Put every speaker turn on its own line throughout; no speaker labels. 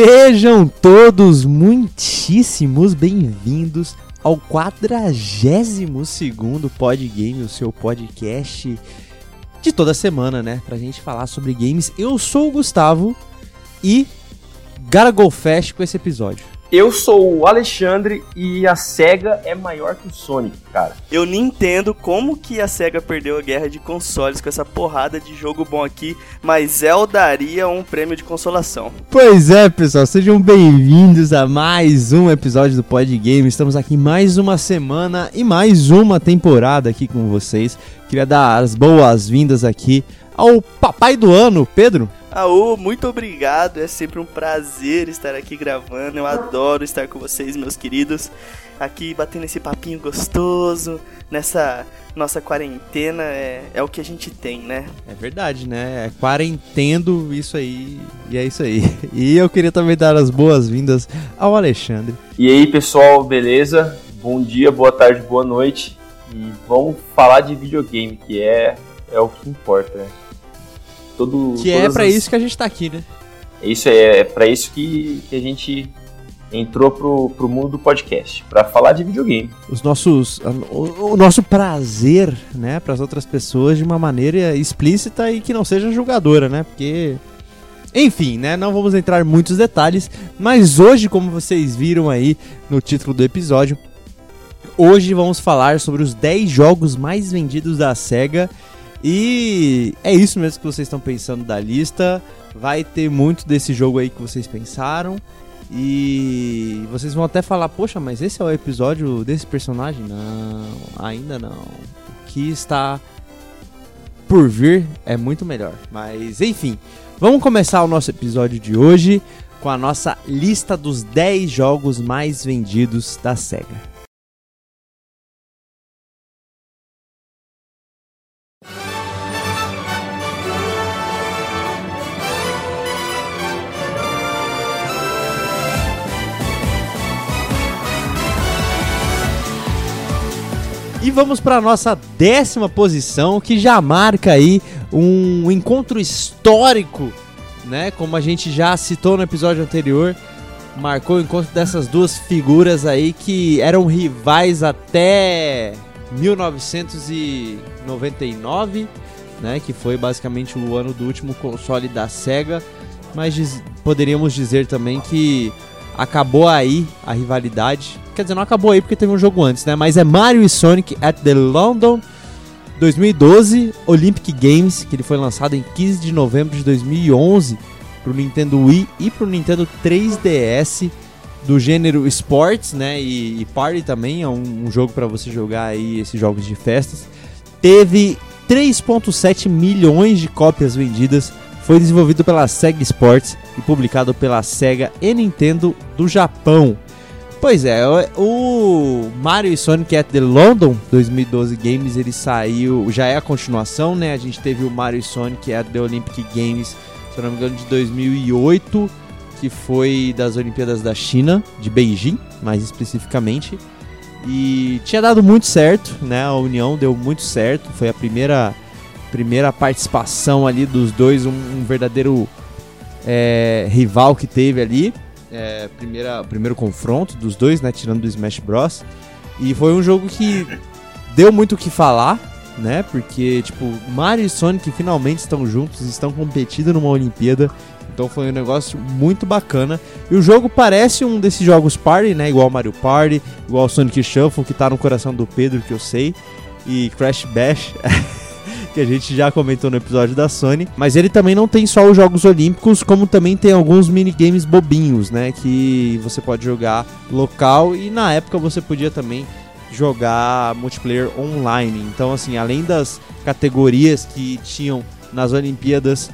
Sejam todos muitíssimos bem-vindos ao 42 segundo Podgame, o seu podcast de toda semana, né? Pra gente falar sobre games. Eu sou o Gustavo e fast com esse episódio.
Eu sou o Alexandre e a SEGA é maior que o Sonic, cara.
Eu nem entendo como que a SEGA perdeu a guerra de consoles com essa porrada de jogo bom aqui, mas El daria um prêmio de consolação.
Pois é, pessoal, sejam bem-vindos a mais um episódio do Pod Game. Estamos aqui mais uma semana e mais uma temporada aqui com vocês. Queria dar as boas-vindas aqui ao papai do ano, Pedro.
Aô, muito obrigado. É sempre um prazer estar aqui gravando. Eu adoro estar com vocês, meus queridos. Aqui batendo esse papinho gostoso. Nessa nossa quarentena é, é o que a gente tem, né?
É verdade, né? É quarentendo isso aí. E é isso aí. E eu queria também dar as boas-vindas ao Alexandre.
E aí, pessoal, beleza? Bom dia, boa tarde, boa noite. E vamos falar de videogame, que é, é o que importa, né?
Todo. Que é para as... isso que a gente tá aqui, né?
Isso é, é para isso que, que a gente entrou pro, pro mundo do podcast, para falar de videogame.
Os nossos o, o nosso prazer, né, para as outras pessoas de uma maneira explícita e que não seja julgadora, né? Porque enfim, né, não vamos entrar em muitos detalhes, mas hoje, como vocês viram aí no título do episódio, hoje vamos falar sobre os 10 jogos mais vendidos da Sega e é isso mesmo que vocês estão pensando da lista. Vai ter muito desse jogo aí que vocês pensaram. E vocês vão até falar, poxa, mas esse é o episódio desse personagem? Não, ainda não. O que está por vir é muito melhor. Mas enfim, vamos começar o nosso episódio de hoje com a nossa lista dos 10 jogos mais vendidos da SEGA. E vamos para nossa décima posição, que já marca aí um encontro histórico, né? Como a gente já citou no episódio anterior, marcou o encontro dessas duas figuras aí que eram rivais até 1999, né? Que foi basicamente o ano do último console da Sega. Mas diz, poderíamos dizer também que acabou aí a rivalidade Quer dizer, não acabou aí porque teve um jogo antes, né? Mas é Mario e Sonic at the London 2012 Olympic Games, que ele foi lançado em 15 de novembro de 2011 para o Nintendo Wii e para o Nintendo 3DS do gênero Sports, né? E, e Party também é um, um jogo para você jogar aí esses jogos de festas. Teve 3.7 milhões de cópias vendidas. Foi desenvolvido pela Sega Sports e publicado pela Sega e Nintendo do Japão. Pois é, o Mario e Sonic at the London 2012 Games, ele saiu, já é a continuação, né? A gente teve o Mario e Sonic at the Olympic Games, se eu não me engano, de 2008, que foi das Olimpíadas da China, de Beijing, mais especificamente. E tinha dado muito certo, né? A união deu muito certo, foi a primeira primeira participação ali dos dois, um, um verdadeiro é, rival que teve ali é, primeira, primeiro confronto dos dois, né? Tirando do Smash Bros. E foi um jogo que deu muito o que falar, né? Porque, tipo, Mario e Sonic finalmente estão juntos, estão competindo numa Olimpíada. Então foi um negócio muito bacana. E o jogo parece um desses jogos Party, né? Igual Mario Party, igual Sonic Shuffle, que tá no coração do Pedro, que eu sei. E Crash Bash. que a gente já comentou no episódio da Sony. Mas ele também não tem só os Jogos Olímpicos, como também tem alguns minigames bobinhos, né? Que você pode jogar local e na época você podia também jogar multiplayer online. Então, assim, além das categorias que tinham nas Olimpíadas,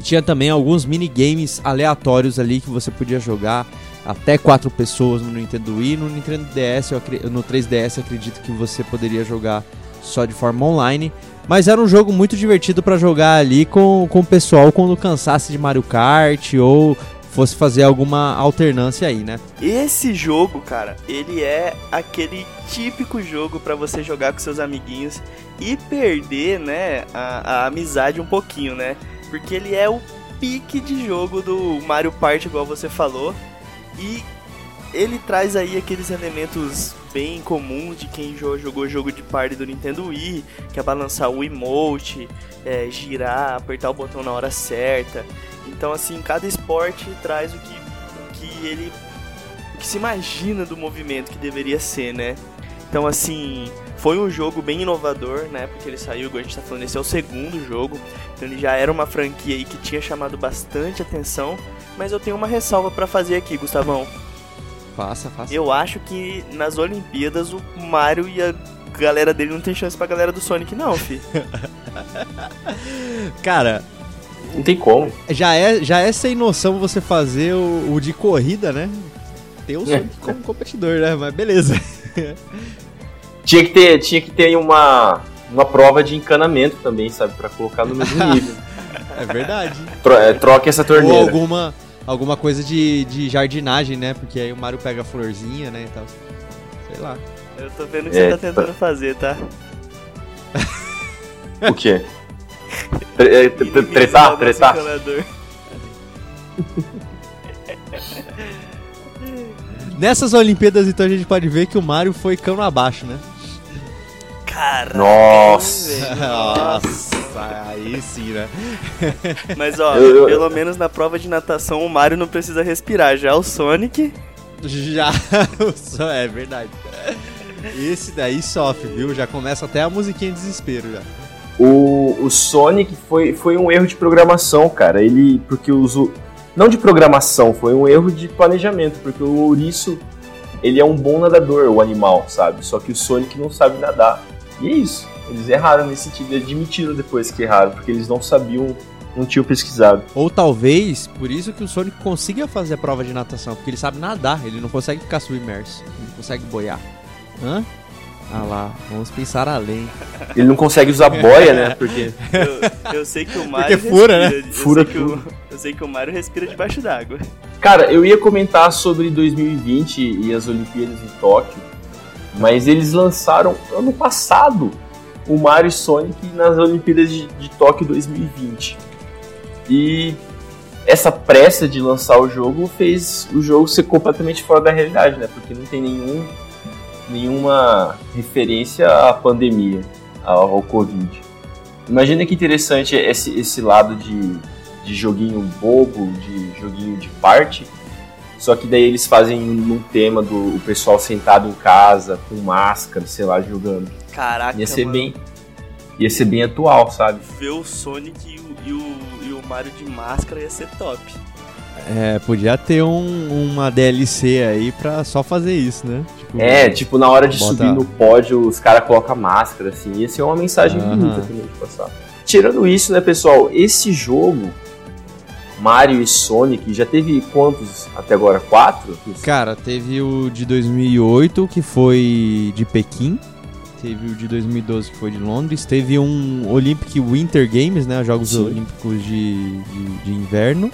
tinha também alguns minigames aleatórios ali que você podia jogar até quatro pessoas no Nintendo Wii, no Nintendo DS, no 3DS acredito que você poderia jogar só de forma online. Mas era um jogo muito divertido para jogar ali com, com o pessoal quando cansasse de Mario Kart ou fosse fazer alguma alternância aí, né?
Esse jogo, cara, ele é aquele típico jogo para você jogar com seus amiguinhos e perder, né, a, a amizade um pouquinho, né? Porque ele é o pique de jogo do Mario Party, igual você falou. E ele traz aí aqueles elementos bem comuns de quem jogou jogo de party do Nintendo Wii, que é balançar o emote, é, girar, apertar o botão na hora certa. Então, assim, cada esporte traz o que, o que ele o que se imagina do movimento que deveria ser, né? Então, assim, foi um jogo bem inovador, né? Porque ele saiu, a gente tá falando, esse é o segundo jogo. Então ele já era uma franquia aí que tinha chamado bastante atenção. Mas eu tenho uma ressalva para fazer aqui, Gustavão.
Faça, faça.
Eu acho que nas Olimpíadas o Mario e a galera dele não tem chance pra galera do Sonic, não, fi.
Cara,
Não tem como.
já é, já é sem noção você fazer o, o de corrida, né? Ter o Sonic como competidor, né? Mas beleza.
Tinha que ter, tinha que ter uma, uma prova de encanamento também, sabe? Pra colocar no mesmo nível.
É verdade.
Tro é, troque essa
Ou
torneira.
alguma, alguma coisa de, de jardinagem, né? Porque aí o Mario pega a florzinha, né? E tal. Sei lá.
Eu tô vendo o que
É,
você tá tentando fazer, tá?
O quê? É, tre- tre- Tretar? Tretar?
Nessas Olimpíadas, então, a gente pode ver que o Mario foi cano abaixo, né?
Caraca,
Nossa.
Nossa, aí sim, né?
Mas ó,
Eu- eu-
pelo menos na prova de natação o Mario não precisa respirar. Já o Sonic,
Já, é verdade. Esse daí sofre, viu? Já começa até a musiquinha de desespero já.
O, o Sonic foi, foi um erro de programação, cara. Ele. Porque usou. Não de programação, foi um erro de planejamento, porque o ouriço ele é um bom nadador, o animal, sabe? Só que o Sonic não sabe nadar. E é isso. Eles erraram nesse sentido, e admitiram depois que erraram, porque eles não sabiam, não tinham pesquisado.
Ou talvez, por isso que o Sonic consiga fazer a prova de natação, porque ele sabe nadar, ele não consegue ficar submerso, ele não consegue boiar. Hã? Ah lá, vamos pensar além.
Ele não consegue usar boia, né? Porque.
eu, eu sei que o Mario
Porque fura,
respira, eu
Fura
sei que o- eu sei que o Mario respira debaixo d'água.
Cara, eu ia comentar sobre 2020 e as Olimpíadas em Tóquio, mas eles lançaram ano passado o Mario Sonic nas Olimpíadas de, de Tóquio 2020. E essa pressa de lançar o jogo fez o jogo ser completamente fora da realidade, né? Porque não tem nenhum, nenhuma referência à pandemia, ao Covid. Imagina que interessante esse, esse lado de, de joguinho bobo, de joguinho de parte. Só que daí eles fazem num tema do o pessoal sentado em casa, com máscara, sei lá, jogando.
Caraca,
Ia ser
mano,
bem. Ia ser bem atual, sabe?
ver o Sonic e o, e o, e o Mario de máscara ia ser top.
É, podia ter um- uma DLC aí pra só fazer isso, né? Tipo,
É, tipo, na hora de
Bota-
subir no pódio, os caras colocam máscara, assim. Ia ser uma mensagem
Aham.
bonita também de passar. Tirando isso, né, pessoal, esse jogo, Mario e Sonic, já teve quantos até agora? Quatro?
Cara, teve o de 2008, que foi de Pequim. Teve o de 2012, que foi de Londres. Teve um Olympic Winter Games, né? Jogos
Sim.
Olímpicos de, de, de Inverno.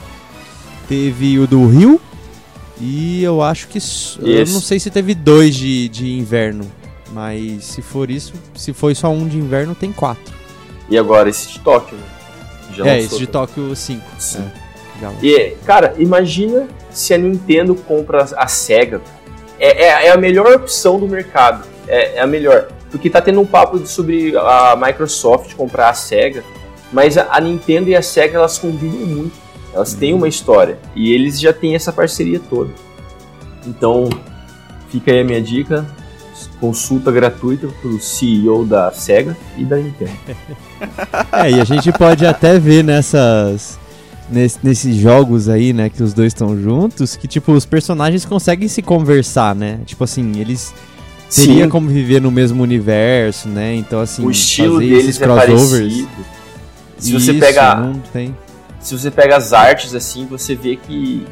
Teve o do Rio. E eu acho que. s- Eu
Esse.
não sei se teve dois de, de inverno. Mas se for isso, se foi só um de inverno, tem quatro.
E agora esse de Tóquio, né? Já
é, esse de. Tóquio 5.
Sim.
É,
E, cara, imagina se a Nintendo compra a SEGA. É, é, é a melhor opção do mercado. É, é a melhor. Porque tá tendo um papo de- sobre a Microsoft comprar a SEGA. Mas a, a Nintendo e a SEGA elas combinam muito. Elas têm uma história. E eles já têm essa parceria toda. Então, fica aí a minha dica. Consulta gratuita pro CEO da SEGA e da Nintendo.
É, e a gente pode até ver nessas. Ness- nesses jogos aí, né, que os dois estão juntos, que, tipo, os personagens conseguem se conversar, né? Tipo assim, eles teriam
Sim,
como viver no mesmo universo, né? Então, assim,
o estilo deles
esses
é
crossovers.
parecido. Se você
Isso,
pega
Não tem.
se você pega as artes assim, você vê que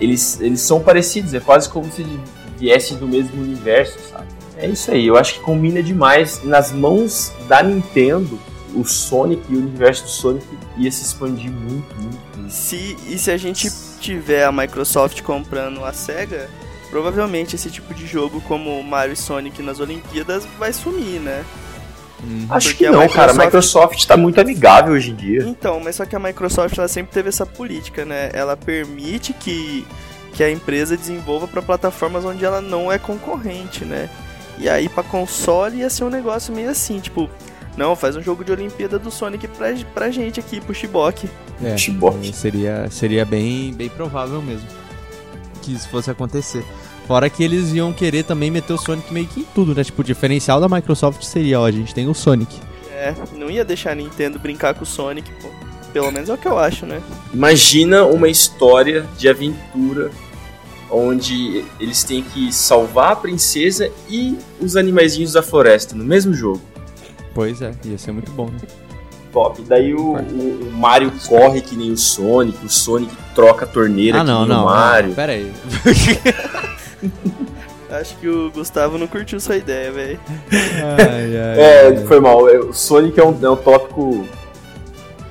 eles, eles são parecidos, é quase como se viessem do mesmo universo, sabe? É isso aí, eu acho que combina demais. Nas mãos da Nintendo, o Sonic e o universo do Sonic ia se expandir muito, muito, muito.
Se, e se a gente tiver a Microsoft comprando a SEGA, provavelmente esse tipo de jogo como Mario e Sonic nas Olimpíadas vai sumir, né?
Uhum.
Acho que
a
não, cara. A
Microsoft-
Microsoft tá muito amigável hoje em dia.
Então, mas só que a Microsoft ela sempre teve essa política, né? Ela permite que, que a empresa desenvolva para plataformas onde ela não é concorrente, né? E aí pra console ia ser um negócio meio assim, tipo, não, faz um jogo de Olimpíada do Sonic pra, pra gente aqui, pro Shiboki.
É,
Xbox.
é, seria, seria bem, bem provável mesmo que isso fosse acontecer. Fora que eles iam querer também meter o Sonic meio que em tudo, né? Tipo, o diferencial da Microsoft seria, ó, a gente tem o Sonic.
É, não ia deixar a Nintendo brincar com o Sonic, pô. Pelo menos é o que eu acho, né?
Imagina uma história de aventura onde eles têm que salvar a princesa e os animaizinhos da floresta no mesmo jogo.
Pois é, ia ser muito bom, né?
Top. Daí o, o- o Mario corre que nem o Sonic, o Sonic troca a torneira
Ah,
que
não,
nem
não,
o Mario.
não. Pera aí.
Acho que o Gustavo não curtiu sua ideia, velho.
Ai, ai,
É,
ai.
foi mal. O Sonic é um, é um tópico.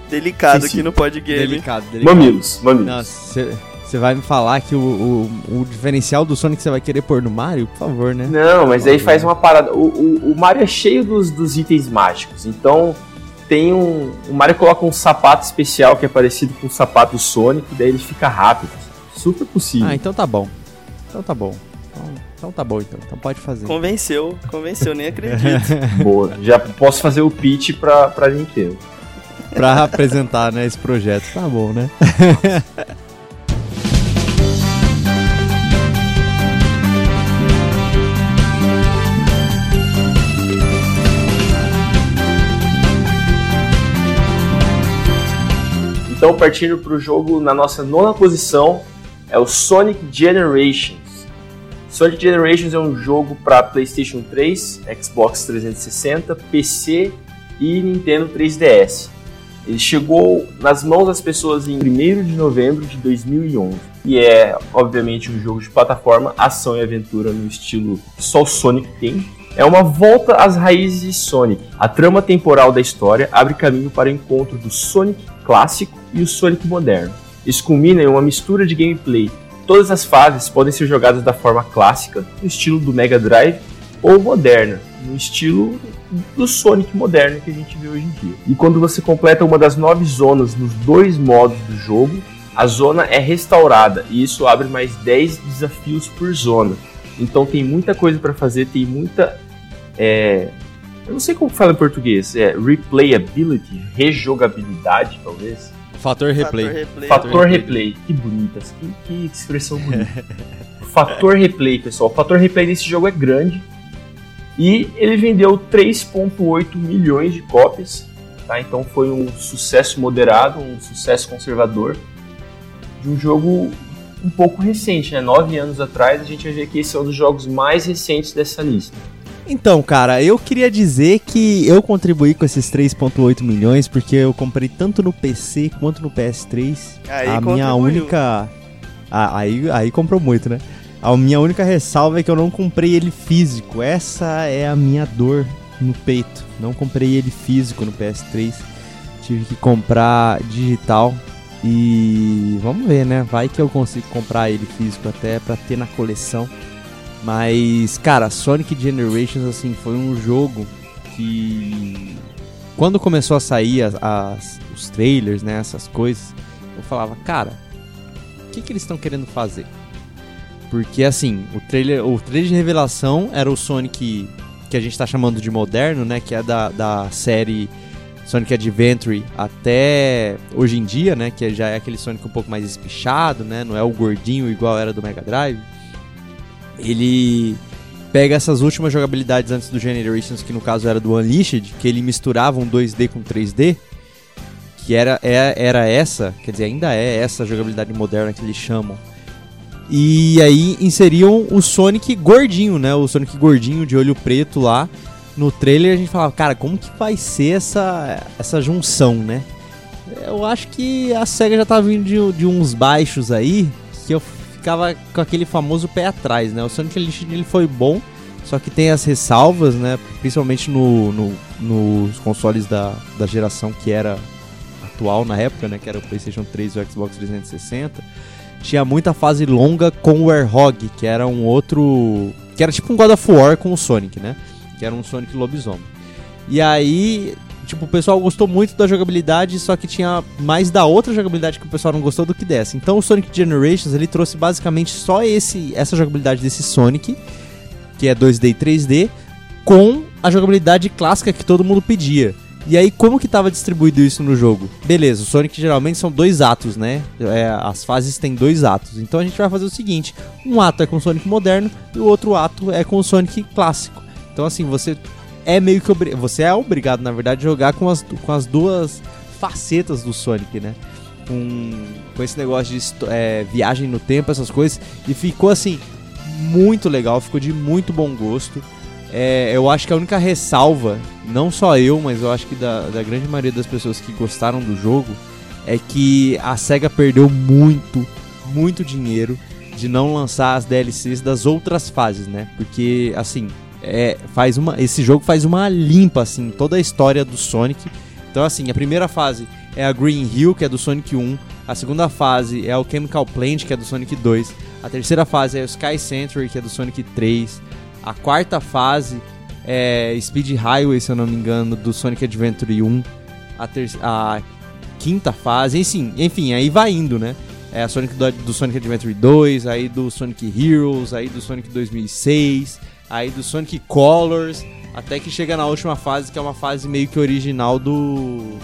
Delicado
Sim, sim.
aqui no Podgame.
Delicado, delicado.
Mamilos, mamilos.
Nossa, você vai me falar que o, o, o diferencial do Sonic você vai querer pôr no Mario? Por favor, né?
Não, mas aí faz uma parada. O, o, o Mario é cheio dos, dos itens mágicos. Então tem um. O Mario coloca um sapato especial que é parecido com o sapato do Sonic, daí ele fica rápido. Super possível.
Ah, então tá bom. Então tá bom. Então, então tá bom, então. Então pode fazer.
Convenceu, convenceu, nem acredito.
Boa. Já posso fazer o pitch pra, pra Nintendo.
pra apresentar, né, esse projeto. Tá bom, né?
Então, partindo pro jogo na nossa nona posição, é o Sonic Generations. Sonic Generations é um jogo para PlayStation 3, Xbox 360, PC e Nintendo 3DS. Ele chegou nas mãos das pessoas em 1 de novembro de 2011 e é, obviamente, um jogo de plataforma, ação e aventura no estilo que só o Sonic tem. É uma volta às raízes de Sonic. A trama temporal da história abre caminho para o encontro do Sonic clássico e o Sonic moderno. Isso culmina em uma mistura de gameplay. Todas as fases podem ser jogadas da forma clássica, no estilo do Mega Drive, ou moderna, no estilo do Sonic moderno que a gente vê hoje em dia. E quando você completa uma das nove zonas nos dois modos do jogo, a zona é restaurada e isso abre mais 10 desafios por zona. Então tem muita coisa para fazer, tem muita. é, eu não sei como fala em português, é replayability, rejogabilidade, talvez.
Fator replay.
Fator replay.
Fator replay, que bonita, que, que expressão bonita. Fator replay, pessoal. O fator replay desse jogo é grande e ele vendeu 3,8 milhões de cópias. Tá? Então foi um sucesso moderado, um sucesso conservador de um jogo um pouco recente, né? Nove anos atrás a gente vai ver que esse é um dos jogos mais recentes dessa lista.
Então, cara, eu queria dizer que eu contribuí com esses 3.8 milhões porque eu comprei tanto no PC quanto no PS3.
Aí
a minha
contribuiu.
única. Ah, aí, aí comprou muito, né? A minha única ressalva é que eu não comprei ele físico. Essa é a minha dor no peito. Não comprei ele físico no PS3. Tive que comprar digital. E vamos ver, né? Vai que eu consigo comprar ele físico até pra ter na coleção. Mas, cara, Sonic Generations, assim, foi um jogo que. Quando começou a sair as, as- os trailers, né? Essas coisas, eu falava, cara, o que, que eles estão querendo fazer? Porque, assim, o trailer, o trailer de revelação era o Sonic que a gente tá chamando de moderno, né? Que é da, da série Sonic Adventure até hoje em dia, né? Que já é aquele Sonic um pouco mais espichado, né? Não é o gordinho igual era do Mega Drive. Ele pega essas últimas jogabilidades antes do Generations, que no caso era do Unleashed, que ele misturava um 2D com 3D, que era, é- era essa, quer dizer, ainda é essa jogabilidade moderna que eles chamam. E aí inseriam o Sonic gordinho, né? O Sonic gordinho de olho preto lá. No trailer a gente falava, cara, como que vai ser essa, essa junção, né? Eu acho que a SEGA já tá vindo de, de uns baixos aí, que eu ficava com aquele famoso pé atrás, né? O Sonic Unleashed ele foi bom, só que tem as ressalvas, né? Principalmente no, no- nos consoles da, da geração que era atual na época, né? Que era o PlayStation 3 e o Xbox 360. Tinha muita fase longa com o Warhog, que era um outro. Que era tipo um God of War com o Sonic, né? Que era um Sonic lobisomem. E aí, tipo, o pessoal gostou muito da jogabilidade, só que tinha mais da outra jogabilidade que o pessoal não gostou do que dessa. Então o Sonic Generations, ele trouxe basicamente só esse essa jogabilidade desse Sonic, que é 2D e 3D, com a jogabilidade clássica que todo mundo pedia. E aí, como que tava distribuído isso no jogo? Beleza, o Sonic geralmente são dois atos, né? É, as fases têm dois atos. Então a gente vai fazer o seguinte: um ato é com o Sonic moderno e o outro ato é com o Sonic clássico. Então, assim, você é meio que obri você é obrigado, na verdade, a jogar com as, com as duas facetas do Sonic, né? Com, com esse negócio de é, viagem no tempo, essas coisas. E ficou assim, muito legal, ficou de muito bom gosto. É, eu acho que a única ressalva, não só eu, mas eu acho que da, da grande maioria das pessoas que gostaram do jogo, é que a SEGA perdeu muito, muito dinheiro de não lançar as DLCs das outras fases, né? Porque, assim, é, faz uma, esse jogo faz uma limpa, assim, toda a história do Sonic. Então, assim, a primeira fase é a Green Hill, que é do Sonic 1. A segunda fase é o Chemical Plant, que é do Sonic 2. A terceira fase é o Sky Century, que é do Sonic 3. A quarta fase é Speed Highway, se eu não me engano, do Sonic Adventure 1. A, a quinta fase, enfim, enfim, aí vai indo, né? É a Sonic do, do, Sonic Adventure 2, aí do Sonic Heroes, aí do Sonic 2006, aí do Sonic Colors, até que chega na última fase, que é uma fase meio que original do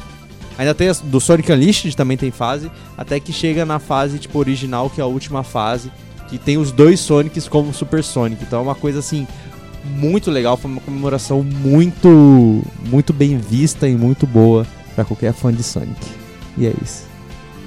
Ainda tem a, do Sonic Unleashed também tem fase, até que chega na fase tipo original, que é a última fase, que tem os dois Sonics como Super Sonic. Então é uma coisa assim muito legal, foi uma comemoração muito muito bem vista e muito boa para qualquer fã de Sonic. E é isso.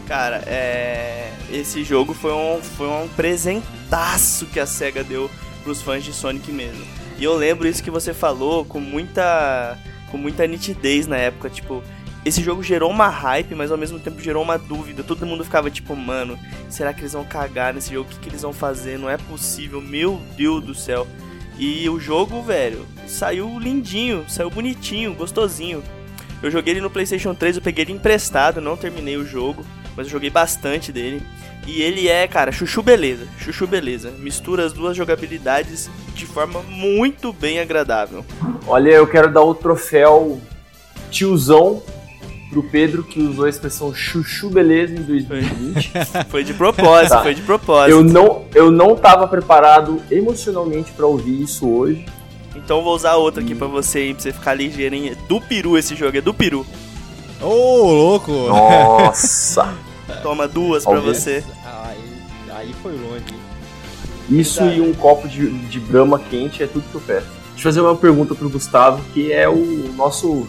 Cara, é... esse jogo foi um, foi um presentaço que a SEGA deu pros fãs de Sonic mesmo. E eu lembro isso que você falou com muita com muita nitidez na época, tipo, esse jogo gerou uma hype, mas ao mesmo tempo gerou uma dúvida. Todo mundo ficava tipo, mano, será que eles vão cagar nesse jogo? O que, que eles vão fazer? Não é possível, meu Deus do céu. E o jogo, velho, saiu lindinho, saiu bonitinho, gostosinho. Eu joguei ele no PlayStation 3, eu peguei ele emprestado, não terminei o jogo, mas eu joguei bastante dele. E ele é, cara, chuchu beleza, chuchu beleza. Mistura as duas jogabilidades de forma muito bem agradável.
Olha, eu quero dar o troféu tiozão pro Pedro que usou a expressão chuchu beleza em 2020.
foi de propósito, tá. foi de propósito.
Eu não, eu não tava preparado emocionalmente para ouvir isso hoje.
Então vou usar outra aqui para você aí, pra você ficar ligeiro, hein? Do peru esse jogo, é do peru.
Ô, oh, louco!
Nossa!
Toma duas para você.
Aí, aí foi longe.
Isso e um copo de, de brama quente é tudo que eu peço. Deixa eu fazer uma pergunta pro Gustavo, que é o nosso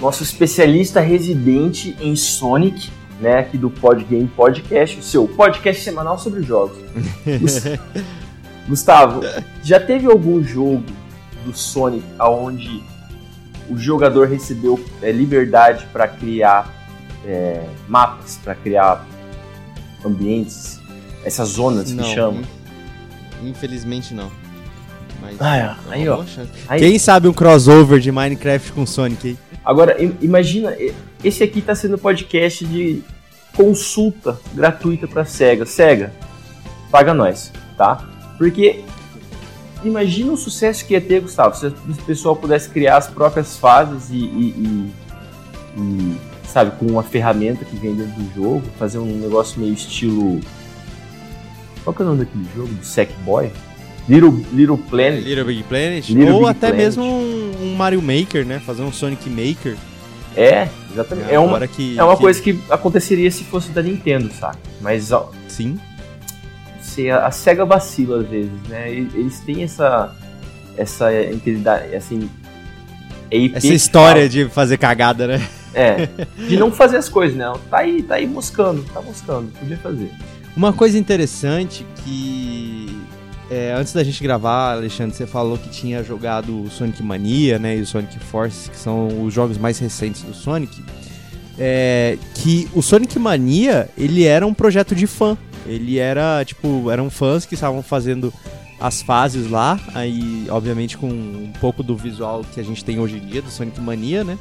nosso especialista residente em Sonic, né, aqui do Podgame Podcast, o seu podcast semanal sobre jogos. Gustavo, já teve algum jogo do Sonic aonde o jogador recebeu é, liberdade para criar é, mapas, para criar ambientes, essas zonas
não,
que chamam?
Infelizmente não.
Mas ah, é. aí, ó.
Aí... Quem sabe um crossover de Minecraft com Sonic aí?
Agora, imagina, esse aqui está sendo podcast de consulta gratuita para Sega. Sega, paga nós, tá? Porque imagina o sucesso que ia ter, Gustavo, se o pessoal pudesse criar as próprias fases e, e, e, e sabe, com uma ferramenta que vem dentro do jogo, fazer um negócio meio estilo. Qual que é o nome daquele jogo? Do Sackboy? Little, Little Planet.
Little Big Planet. Little Ou Big até Planet. mesmo um, Mario Maker, né? Fazer um Sonic Maker.
É, exatamente. É, é uma, que, é uma que... coisa que aconteceria se fosse da Nintendo, sabe? Mas.
Sim.
Se a, a SEGA vacila às vezes, né? Eles têm essa. Essa integridade, assim.
Essa história de fazer cagada, né?
É. De não fazer as coisas, né? Tá aí, tá aí buscando, tá buscando, podia fazer.
Uma coisa interessante que é, antes da gente gravar, Alexandre, você falou que tinha jogado o Sonic Mania, né, e o Sonic Force, que são os jogos mais recentes do Sonic. É, que o Sonic Mania, ele era um projeto de fã. Ele era, tipo, eram fãs que estavam fazendo as fases lá, aí, obviamente, com um pouco do visual que a gente tem hoje em dia do Sonic Mania, né?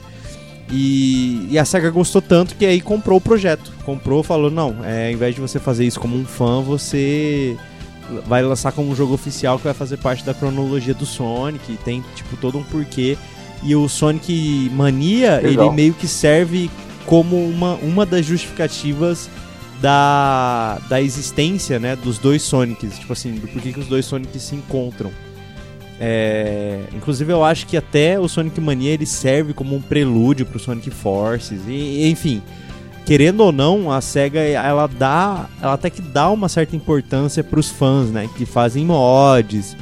E, e, a SEGA gostou tanto que aí comprou o projeto. Comprou, falou: não, é, ao invés de você fazer isso como um fã, você vai lançar como um jogo oficial que vai fazer parte da cronologia do Sonic, tem tipo todo um porquê E o Sonic Mania,
Legal.
ele meio que serve como uma, uma das justificativas da, da existência, né, dos dois Sonics. Tipo assim, do porquê que os dois Sonics se encontram. É, inclusive eu acho que até o Sonic Mania ele serve como um prelúdio pro Sonic Forces. E, enfim, querendo ou não, a SEGA ela dá, ela até que dá uma certa importância pros fãs, né, que fazem mods.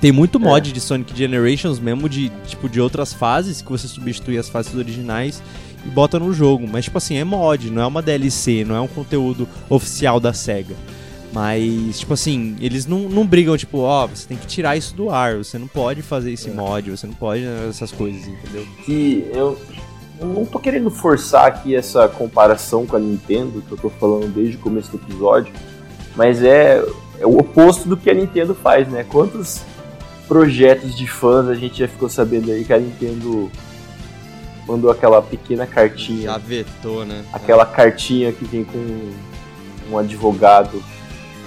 Tem muito mod de Sonic Generations mesmo de tipo de outras fases que você substitui as fases originais e bota no jogo, mas tipo assim, é mod, não é uma DLC, não é um conteúdo oficial da SEGA. Mas, tipo assim, eles não, não brigam, tipo, ó, você tem que tirar isso do ar, você não pode fazer esse mod, você não pode essas coisas, entendeu?
que eu eu não tô querendo forçar aqui essa comparação com a Nintendo, que eu tô falando desde o começo do episódio, mas é, é o oposto do que a Nintendo faz, né? Quantos projetos de fãs a gente já ficou sabendo aí que a Nintendo mandou aquela pequena cartinha,
Já vetou, né?
aquela cartinha que vem com um advogado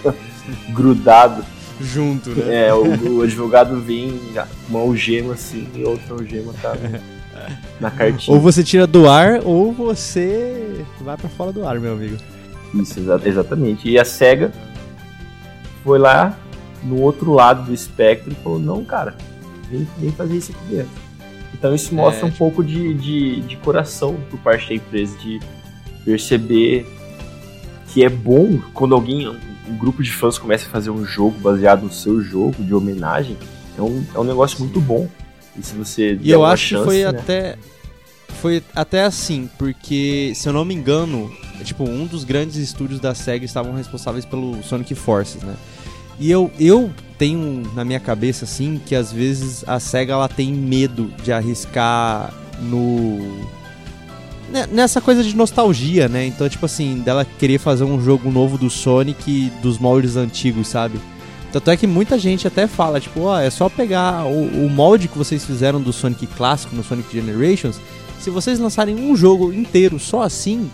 grudado.
Junto, né?
É, o, o advogado vem com uma algema assim e outra algema tá na cartinha.
Ou você tira do ar, ou você vai pra fora do ar, meu amigo.
Isso, exa- exatamente. E a SEGA foi lá no outro lado do espectro e falou, não, cara, vem, vem fazer isso aqui dentro. Então isso mostra
É,
um pouco de, de, de coração por parte da empresa, de perceber que é bom quando alguém, um grupo de fãs começa a fazer um jogo baseado no seu jogo, de homenagem, é um, é um negócio muito bom. E se você
E eu acho
chance,
que foi
né?
até. Foi até assim, porque, se eu não me engano, tipo, um dos grandes estúdios da SEGA estavam responsáveis pelo Sonic Forces, né? E eu, eu tenho na minha cabeça, assim, que às vezes a SEGA ela tem medo de arriscar no. ne- Nessa coisa de nostalgia, né? Então, tipo assim, dela querer fazer um jogo novo do Sonic dos moldes antigos, sabe? Tanto é que muita gente até fala, tipo, ó, é só pegar o, o molde que vocês fizeram do Sonic clássico no Sonic Generations. Se vocês lançarem um jogo inteiro só assim,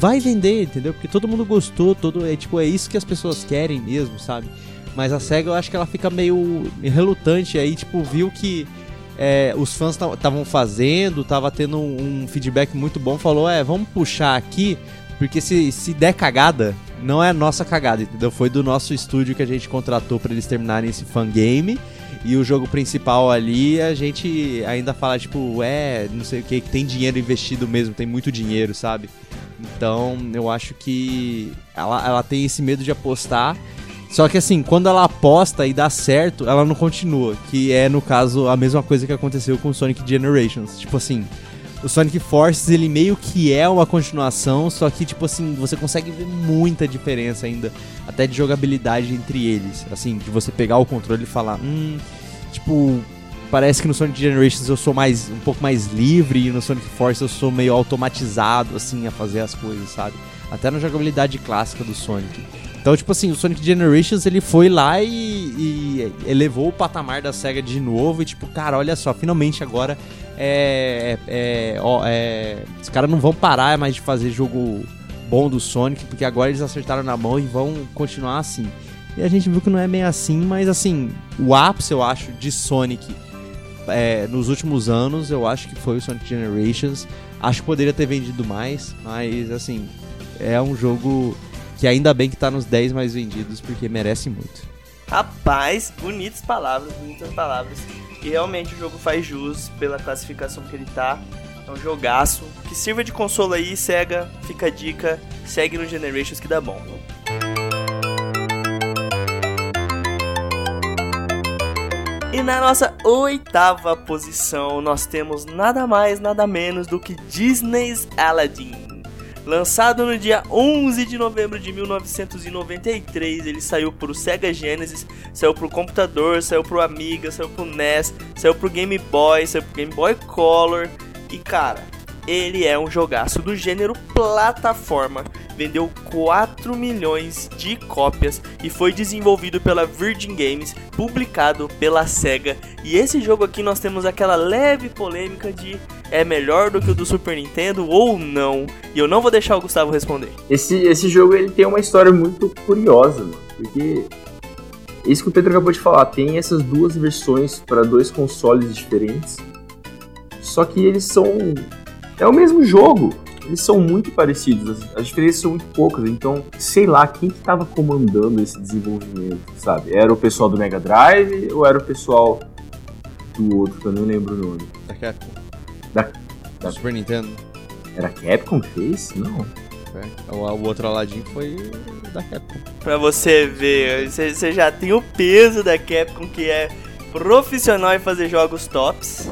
vai vender, entendeu? Porque todo mundo gostou, todo é tipo, é isso que as pessoas querem mesmo, sabe? Mas a SEGA eu acho que ela fica meio relutante aí, tipo, viu que é, os fãs estavam fazendo, tava tendo um, um feedback muito bom, falou, é, vamos puxar aqui, porque se, se der cagada, não é nossa cagada, entendeu? Foi do nosso estúdio que a gente contratou pra eles terminarem esse fangame. E o jogo principal ali, a gente ainda fala, tipo, é, não sei o que tem dinheiro investido mesmo, tem muito dinheiro, sabe? Então, eu acho que ela, ela tem esse medo de apostar. Só que assim, quando ela aposta e dá certo, ela não continua. Que é, no caso, a mesma coisa que aconteceu com Sonic Generations. Tipo assim, o Sonic Forces, ele meio que é uma continuação, só que, tipo assim, você consegue ver muita diferença ainda, até de jogabilidade entre eles. Assim, de você pegar o controle e falar, hum, tipo, parece que no Sonic Generations eu sou mais um pouco mais livre e no Sonic Forces eu sou meio automatizado, assim, a fazer as coisas, sabe? Até na jogabilidade clássica do Sonic. Então, tipo assim, o Sonic Generations ele foi lá e, e elevou o patamar da SEGA de novo. E, tipo, cara, olha só, finalmente agora é. é, ó, é os caras não vão parar mais de fazer jogo bom do Sonic, porque agora eles acertaram na mão e vão continuar assim. E a gente viu que não é bem assim, mas assim, o ápice, eu acho, de Sonic é, nos últimos anos, eu acho que foi o Sonic Generations. Acho que poderia ter vendido mais, mas assim, é um jogo que ainda bem que tá nos 10 mais vendidos, porque merece muito.
Rapaz, bonitas palavras, bonitas palavras. E realmente o jogo faz jus pela classificação que ele tá. É um jogaço. Que sirva de consolo aí, SEGA. Fica a dica. Segue no Generations que dá bom. E na nossa oitava posição, nós temos nada mais, nada menos do que Disney's Aladdin. Lançado no dia 11 de novembro de 1993, ele saiu pro Sega Genesis, saiu pro computador, saiu pro Amiga, saiu pro NES, saiu pro Game Boy, saiu pro Game Boy Color. E cara, ele é um jogaço do gênero plataforma. Vendeu 4 milhões de cópias e foi desenvolvido pela Virgin Games, publicado pela Sega. E esse jogo aqui nós temos aquela leve polêmica de é melhor do que o do Super Nintendo ou não. E eu não vou deixar o Gustavo responder.
Esse, esse jogo ele tem uma história muito curiosa, mano. Porque isso que o Pedro acabou de falar, tem essas duas versões para dois consoles diferentes. Só que eles são. É o mesmo jogo. Eles são muito parecidos, as, as diferenças são muito poucas. Então, sei lá, quem que tava comandando esse desenvolvimento, sabe? Era o pessoal do Mega Drive ou era o pessoal do outro, que eu não lembro o nome?
Da Capcom.
Da,
Da Super Nintendo.
era Capcom que fez? Não.
É. O, o outro Aladdin foi da Capcom.
Pra você ver, você você já tem o peso da Capcom que é profissional em fazer jogos tops.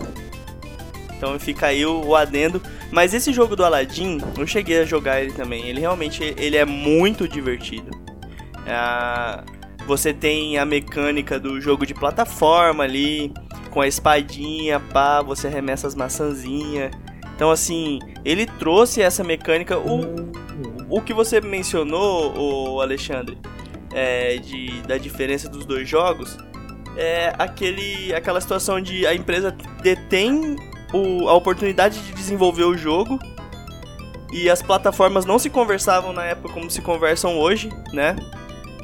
Então fica aí o, o adendo. Mas esse jogo do Aladdin, eu cheguei a jogar ele também. Ele realmente ele é muito divertido. Ah, você tem a mecânica do jogo de plataforma ali, com a espadinha, pá, você arremessa as maçãzinhas. Então assim, ele trouxe essa mecânica. O, o que você mencionou, o Alexandre, é, de, da diferença dos dois jogos, é aquele, aquela situação de a empresa detém o, a oportunidade de desenvolver o jogo e as plataformas não se conversavam na época como se conversam hoje, né?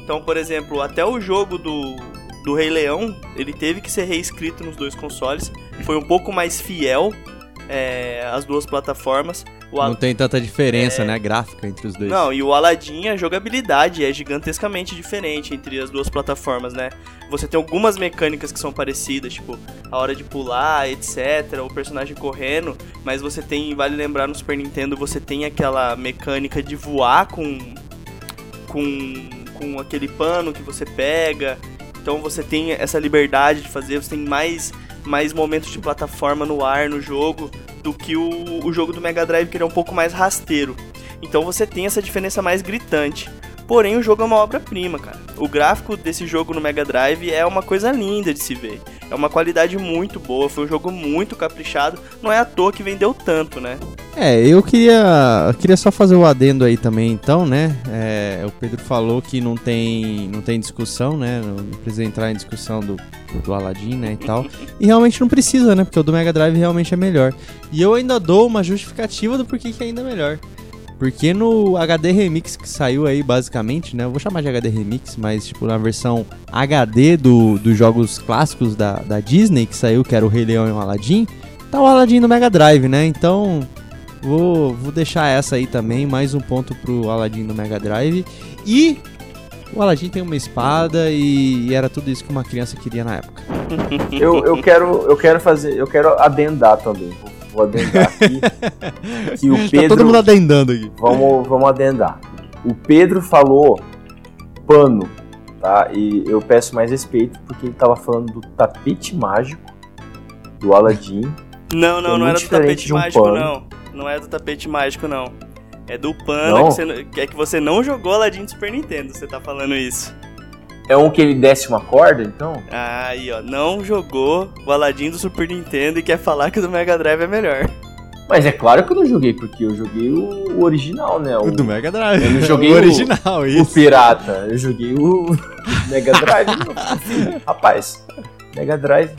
Então, por exemplo, até o jogo do, do Rei Leão, ele teve que ser reescrito nos dois consoles, foi um pouco mais fiel é, às duas plataformas. O
Não tem tanta diferença,
É.
né, gráfica entre os dois.
não, e o Aladdin, a jogabilidade é gigantescamente diferente entre as duas plataformas, né? Você tem algumas mecânicas que são parecidas, tipo a hora de pular, etc, o personagem correndo, mas você tem, vale lembrar no Super Nintendo, você tem aquela mecânica de voar com com com aquele pano que você pega. Então você tem essa liberdade de fazer, você tem mais mais momentos de plataforma no ar no jogo do que o, o jogo do Mega Drive que ele é um pouco mais rasteiro. Então você tem essa diferença mais gritante. Porém, o jogo é uma obra-prima, cara. O gráfico desse jogo no Mega Drive é uma coisa linda de se ver. É uma qualidade muito boa, foi um jogo muito caprichado. Não é à toa que vendeu tanto, né?
É, eu queria, eu queria só fazer o adendo aí também, então, né? É, o Pedro falou que não tem, não tem discussão, né? Não precisa entrar em discussão do, do Aladdin, né, e tal. E realmente não precisa, né? Porque o do Mega Drive realmente é melhor. E eu ainda dou uma justificativa do porquê que é ainda melhor. Porque no HD Remix que saiu aí, basicamente, né? Eu vou chamar de HD Remix, mas tipo na versão HD do, dos jogos clássicos da, da Disney que saiu, que era o Rei Leão e o Aladdin, tá o Aladdin no Mega Drive, né? Então, vou, vou deixar essa aí também, mais um ponto pro Aladdin no Mega Drive. E o Aladdin tem uma espada e, e era tudo isso que uma criança queria na época.
Eu, eu quero, eu quero fazer, eu quero adendar também. Vou, adendar aqui. que o
Tá
Pedro.
todo mundo adendando aqui.
Vamos, vamos adendar. O Pedro falou pano, tá? E eu peço mais respeito porque ele tava falando do tapete mágico do Aladdin.
Não, não,
É
não era
muito
do
diferente
tapete
de um
mágico,
pano.
não. Não é do tapete mágico, não. É do pano que você, que é que você não jogou Aladdin do Super Nintendo, você tá falando isso.
É um que ele desce uma corda, então?
Aí, ó, não jogou o Aladdin do Super Nintendo e quer falar que o do Mega Drive é melhor.
Mas é claro que eu não joguei, porque eu joguei o, o original, né? O,
O do Mega Drive.
Eu não joguei
o
o-
original,
o
isso.
pirata. Eu joguei o Mega Drive. Rapaz, Mega Drive.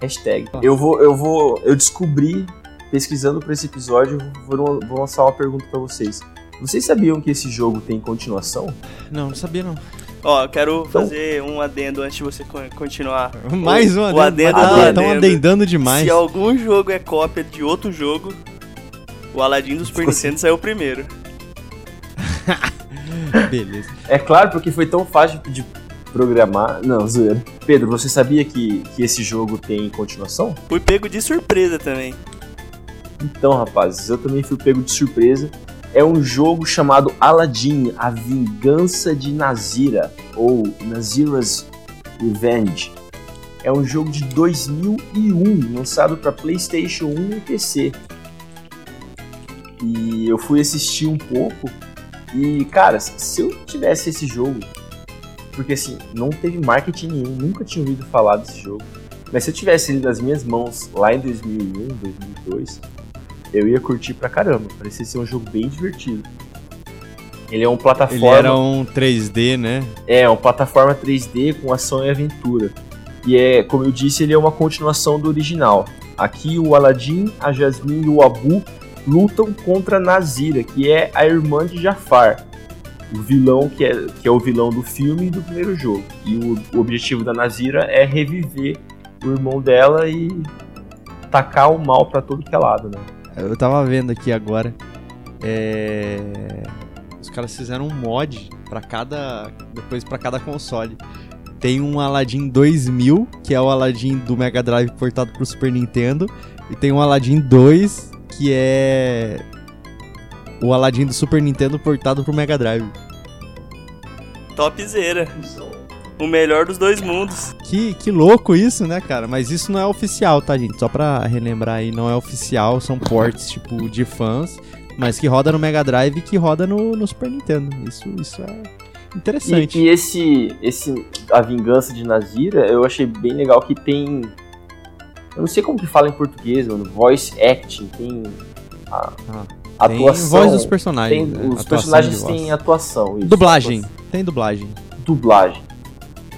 Hashtag. Eu vou, eu vou, eu descobri pesquisando para esse episódio, vou, vou lançar uma pergunta para vocês. Vocês sabiam que esse jogo tem continuação?
Não, não sabia não.
Ó, eu quero
Então-
fazer um adendo antes de você con- continuar.
Mais um
o adendo
Ah,
do
Estão
adendo.
adendando demais.
Se algum jogo é cópia de outro jogo, o Aladdin do Super
Ficou assim.
Nintendo saiu primeiro.
Beleza.
É claro, porque foi tão fácil de programar. Não, zoeira. Pedro, você sabia que, que esse jogo tem continuação?
Fui pego de surpresa também.
Então, rapazes, eu também fui pego de surpresa. É um jogo chamado Aladdin, a Vingança de Nazira, ou Nazira's Revenge. É um jogo de 2001, lançado para PlayStation 1 e PC. E eu fui assistir um pouco. E, cara, se eu tivesse esse jogo, porque assim, não teve marketing nenhum, nunca tinha ouvido falar desse jogo. Mas se eu tivesse ele nas minhas mãos lá em 2001, 2002, eu ia curtir pra caramba. Parecia ser um jogo bem divertido. Ele é um
Ele
plataforma.
era um 3D, né?
É, uma plataforma 3D com ação e aventura. E é, como eu disse, ele é uma continuação do original. Aqui o Aladdin, a Jasmine e o Abu lutam contra Nazira, que é a irmã de Jafar. O vilão que é, que é o vilão do filme e do primeiro jogo. E o, o objetivo da Nazira é reviver o irmão dela e tacar o mal pra todo que é lado, né?
Eu tava vendo aqui agora. É... Os caras fizeram um mod para cada. Depois para cada console. Tem um Aladdin 2000, que é o Aladdin do Mega Drive portado pro Super Nintendo. E tem um Aladdin 2, que é. O Aladdin do Super Nintendo portado pro Mega Drive.
Topzera. O melhor dos dois mundos.
Que, que louco isso, né, cara? Mas isso não é oficial, tá, gente? Só pra relembrar aí, não é oficial, são ports, tipo, de fãs, mas que roda no Mega Drive e que roda no, no Super Nintendo. Isso, isso é interessante.
E, e esse, esse A Vingança de Nazira, eu achei bem legal que tem. Eu não sei como que fala em português, mano. Voice acting, tem. A,
ah, tem atuação. voz dos personagens.
Tem, né? Os personagens têm atuação.
Isso, dublagem. Atuação. Tem dublagem.
Dublagem.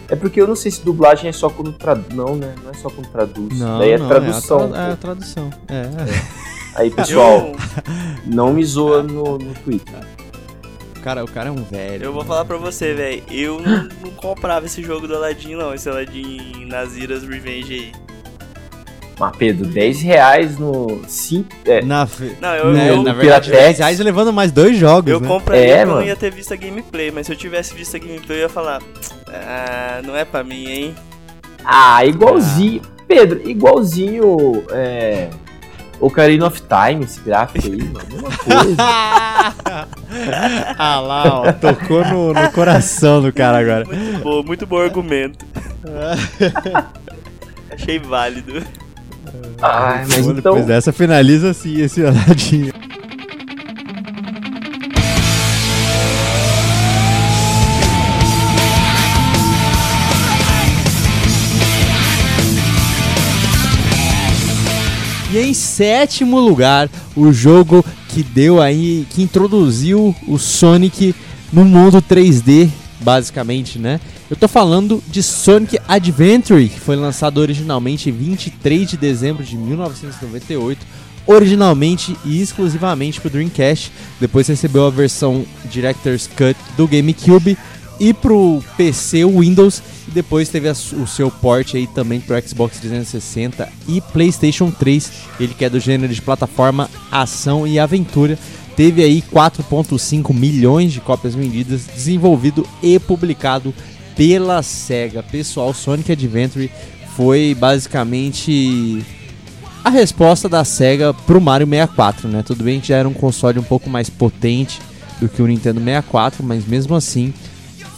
É porque eu não sei se dublagem é só quando traduz. Não, né? Não é só quando traduz.
Não,
Daí é
não,
tradução.
É a, tra é a tradução. É. é.
Aí, pessoal, não me zoa no, no Twitter.
O cara, o cara é um velho.
Eu vou falar pra você, velho. Eu não, não, comprava esse jogo do Aladdin, não. Esse Aladdin Naziras Revenge aí.
Mas, Pedro, 10 reais no. Cinco, é,
na,
não, eu,
né,
eu,
na verdade, 10 reais levando mais dois jogos.
Eu
né?
compraria é, porque eu não ia ter visto a gameplay, mas se eu tivesse visto a gameplay, eu ia falar. Ah, não é pra mim, hein?
Ah, igualzinho. Ah. Pedro, igualzinho. É. Ocarina of Time, esse gráfico aí, mano, mesma coisa.
ah lá, ó, tocou no, no coração do cara agora.
Muito bom, muito bom argumento. Achei válido.
Ai, mas então...
Depois dessa finaliza assim esse Aladdin. E em sétimo lugar, o jogo que deu aí, que introduziu o Sonic no mundo 3D, basicamente, né? Eu tô falando de Sonic Adventure, que foi lançado originalmente em 23 de dezembro de 1998, originalmente e exclusivamente para o Dreamcast. Depois recebeu a versão Director's Cut do GameCube e pro PC Windows e depois teve o seu port aí também pro Xbox 360 e PlayStation 3, ele que é do gênero de plataforma ação e aventura. Teve aí 4.5 milhões de cópias vendidas, desenvolvido e publicado pela Sega. Pessoal, Sonic Adventure foi basicamente a resposta da Sega pro Mario 64, né? Tudo bem que já era um console um pouco mais potente do que o Nintendo 64, mas mesmo assim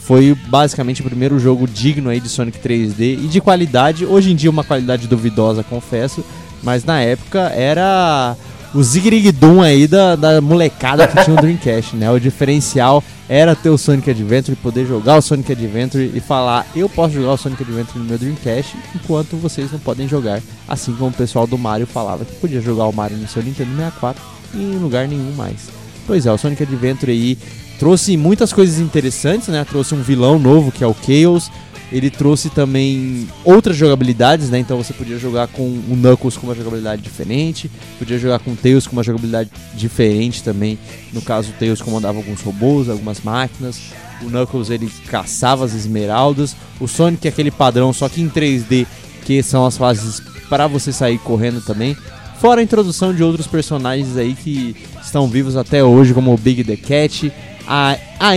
foi basicamente o primeiro jogo digno aí de Sonic 3D e de qualidade. Hoje em dia uma qualidade duvidosa, confesso, mas na época era o Zigrig-Dum aí da, da molecada que tinha o Dreamcast, né? O diferencial era ter o Sonic Adventure, poder jogar o Sonic Adventure e falar: eu posso jogar o Sonic Adventure no meu Dreamcast, enquanto vocês não podem jogar. Assim como o pessoal do Mario falava que podia jogar o Mario no seu Nintendo 64 e em lugar nenhum mais. Pois é, o Sonic Adventure aí Trouxe muitas coisas interessantes, né? Trouxe um vilão novo que é o Chaos. Ele trouxe também outras jogabilidades, né? Então você podia jogar com o Knuckles com uma jogabilidade diferente, podia jogar com o Tails com uma jogabilidade diferente também. No caso, o Tails comandava alguns robôs, algumas máquinas. O Knuckles ele caçava as esmeraldas. O Sonic é aquele padrão, só que em 3D, que são as fases para você sair correndo também. Fora a introdução de outros personagens aí que estão vivos até hoje, como o Big the Cat, a, a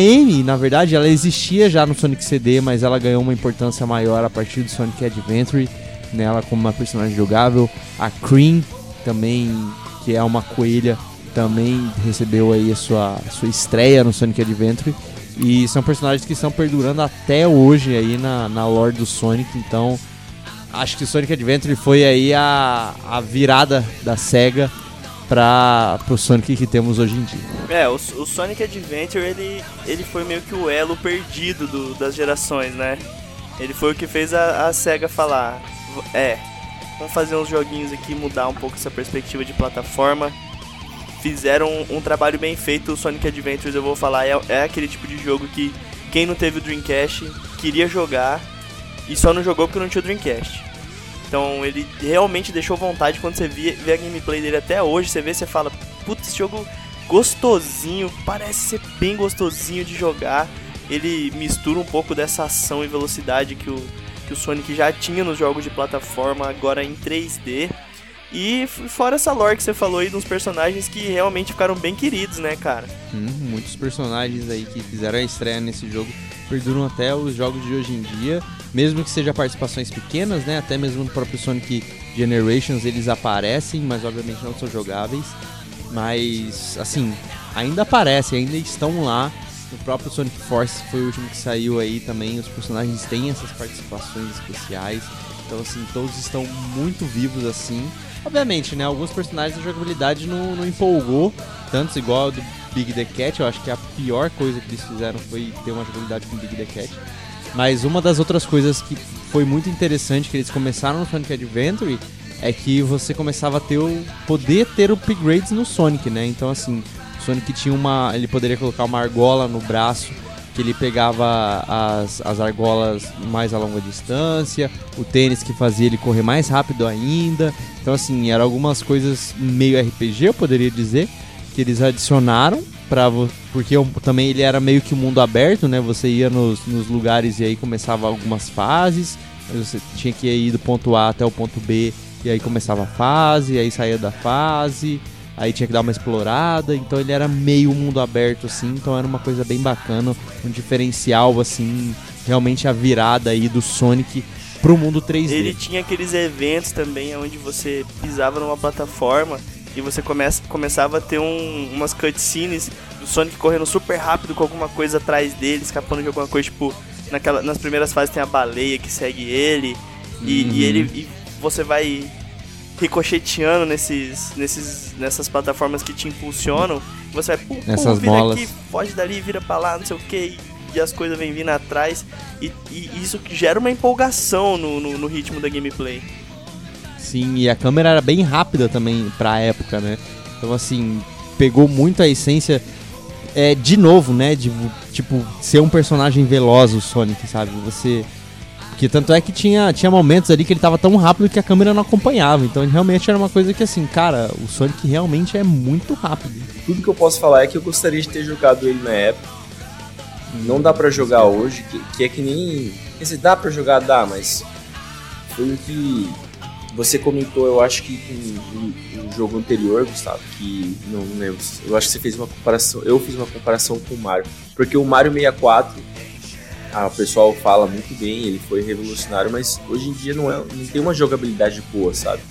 na verdade, ela existia já no Sonic CD, mas ela ganhou uma importância maior a partir do Sonic Adventure, nela como uma personagem jogável. A Cream, também, que é uma coelha, também recebeu aí a sua, sua estreia no Sonic Adventure. E são personagens que estão perdurando até hoje aí na, na lore do Sonic, então acho que Sonic Adventure foi aí a, a virada da SEGA para o Sonic que temos hoje em dia.
É, o, o, Sonic Adventure ele, ele foi meio que o elo perdido do, das gerações, né? Ele foi o que fez a, a SEGA falar: é, vamos fazer uns joguinhos aqui, mudar um pouco essa perspectiva de plataforma. Fizeram um, um trabalho bem feito. O Sonic Adventures, eu vou falar, é, é aquele tipo de jogo que quem não teve o Dreamcast queria jogar e só não jogou porque não tinha o Dreamcast. Então ele realmente deixou vontade quando você vê, vê a gameplay dele até hoje, você vê, você fala, putz, esse jogo gostosinho, parece ser bem gostosinho de jogar. Ele mistura um pouco dessa ação e velocidade que o, que o Sonic já tinha nos jogos de plataforma, agora em 3D. E fora essa lore que você falou aí dos personagens que realmente ficaram bem queridos, né, cara?
Hum, muitos personagens aí que fizeram a estreia nesse jogo perduram até os jogos de hoje em dia, mesmo que seja participações pequenas, né? Até mesmo no próprio Sonic Generations eles aparecem, mas obviamente não são jogáveis. Mas assim, ainda aparecem, ainda estão lá. O próprio Sonic Force foi o último que saiu aí também. Os personagens têm essas participações especiais. Então assim, todos estão muito vivos assim. Obviamente, né? Alguns personagens da jogabilidade não, não empolgou, tantos igual do Big the Cat. Eu acho que a pior coisa que eles fizeram foi ter uma jogabilidade com Big the Cat. Mas uma das outras coisas que foi muito interessante que eles começaram no Sonic Adventure é que você começava a ter o poder ter upgrades no Sonic, né? Então assim, o Sonic tinha uma, ele poderia colocar uma argola no braço que ele pegava as, as argolas mais a longa distância, o tênis que fazia ele correr mais rápido ainda. Então, assim, eram algumas coisas meio RPG, eu poderia dizer, que eles adicionaram para porque eu, também ele era meio que um mundo aberto, né? Você ia nos, nos lugares e aí começava algumas fases, você tinha que ir do ponto A até o ponto B e aí começava a fase, aí saía da fase aí tinha que dar uma explorada, então ele era meio mundo aberto assim, então era uma coisa bem bacana, um diferencial assim, realmente a virada aí do Sonic pro mundo 3D.
Ele tinha aqueles eventos também onde você pisava numa plataforma e você começa, começava a ter um, umas cutscenes do Sonic correndo super rápido com alguma coisa atrás dele, escapando de alguma coisa, tipo, naquela, nas primeiras fases tem a baleia que segue ele, e, uhum. e ele e você vai ricocheteando nesses, nesses, nessas plataformas que te impulsionam. Você vai, pum,
pum, vira bolas.
aqui, foge dali, vira pra lá, não sei o que, e as coisas vêm vindo atrás. E, e isso gera uma empolgação no, no, no, ritmo da gameplay.
Sim, e a câmera era bem rápida também pra época, né? Então, assim, pegou muito a essência. É, de novo, né? De, tipo, ser um personagem veloz o Sonic, sabe? Você porque tanto é que tinha, tinha momentos ali que ele tava tão rápido que a câmera não acompanhava. Então realmente era uma coisa que assim, cara, o Sonic realmente é muito rápido.
Tudo que eu posso falar é que eu gostaria de ter jogado ele na época. Não dá para jogar hoje, que, que, é que nem. Quer dizer, dá para jogar, dá, mas foi o que você comentou, eu acho que no, no jogo anterior, Gustavo, que não lembro, eu acho que você fez uma comparação, eu fiz uma comparação com o Mario, porque o Mario 64 ah, o pessoal fala muito bem, ele foi revolucionário, mas hoje em dia não, é, não tem uma jogabilidade boa, sabe?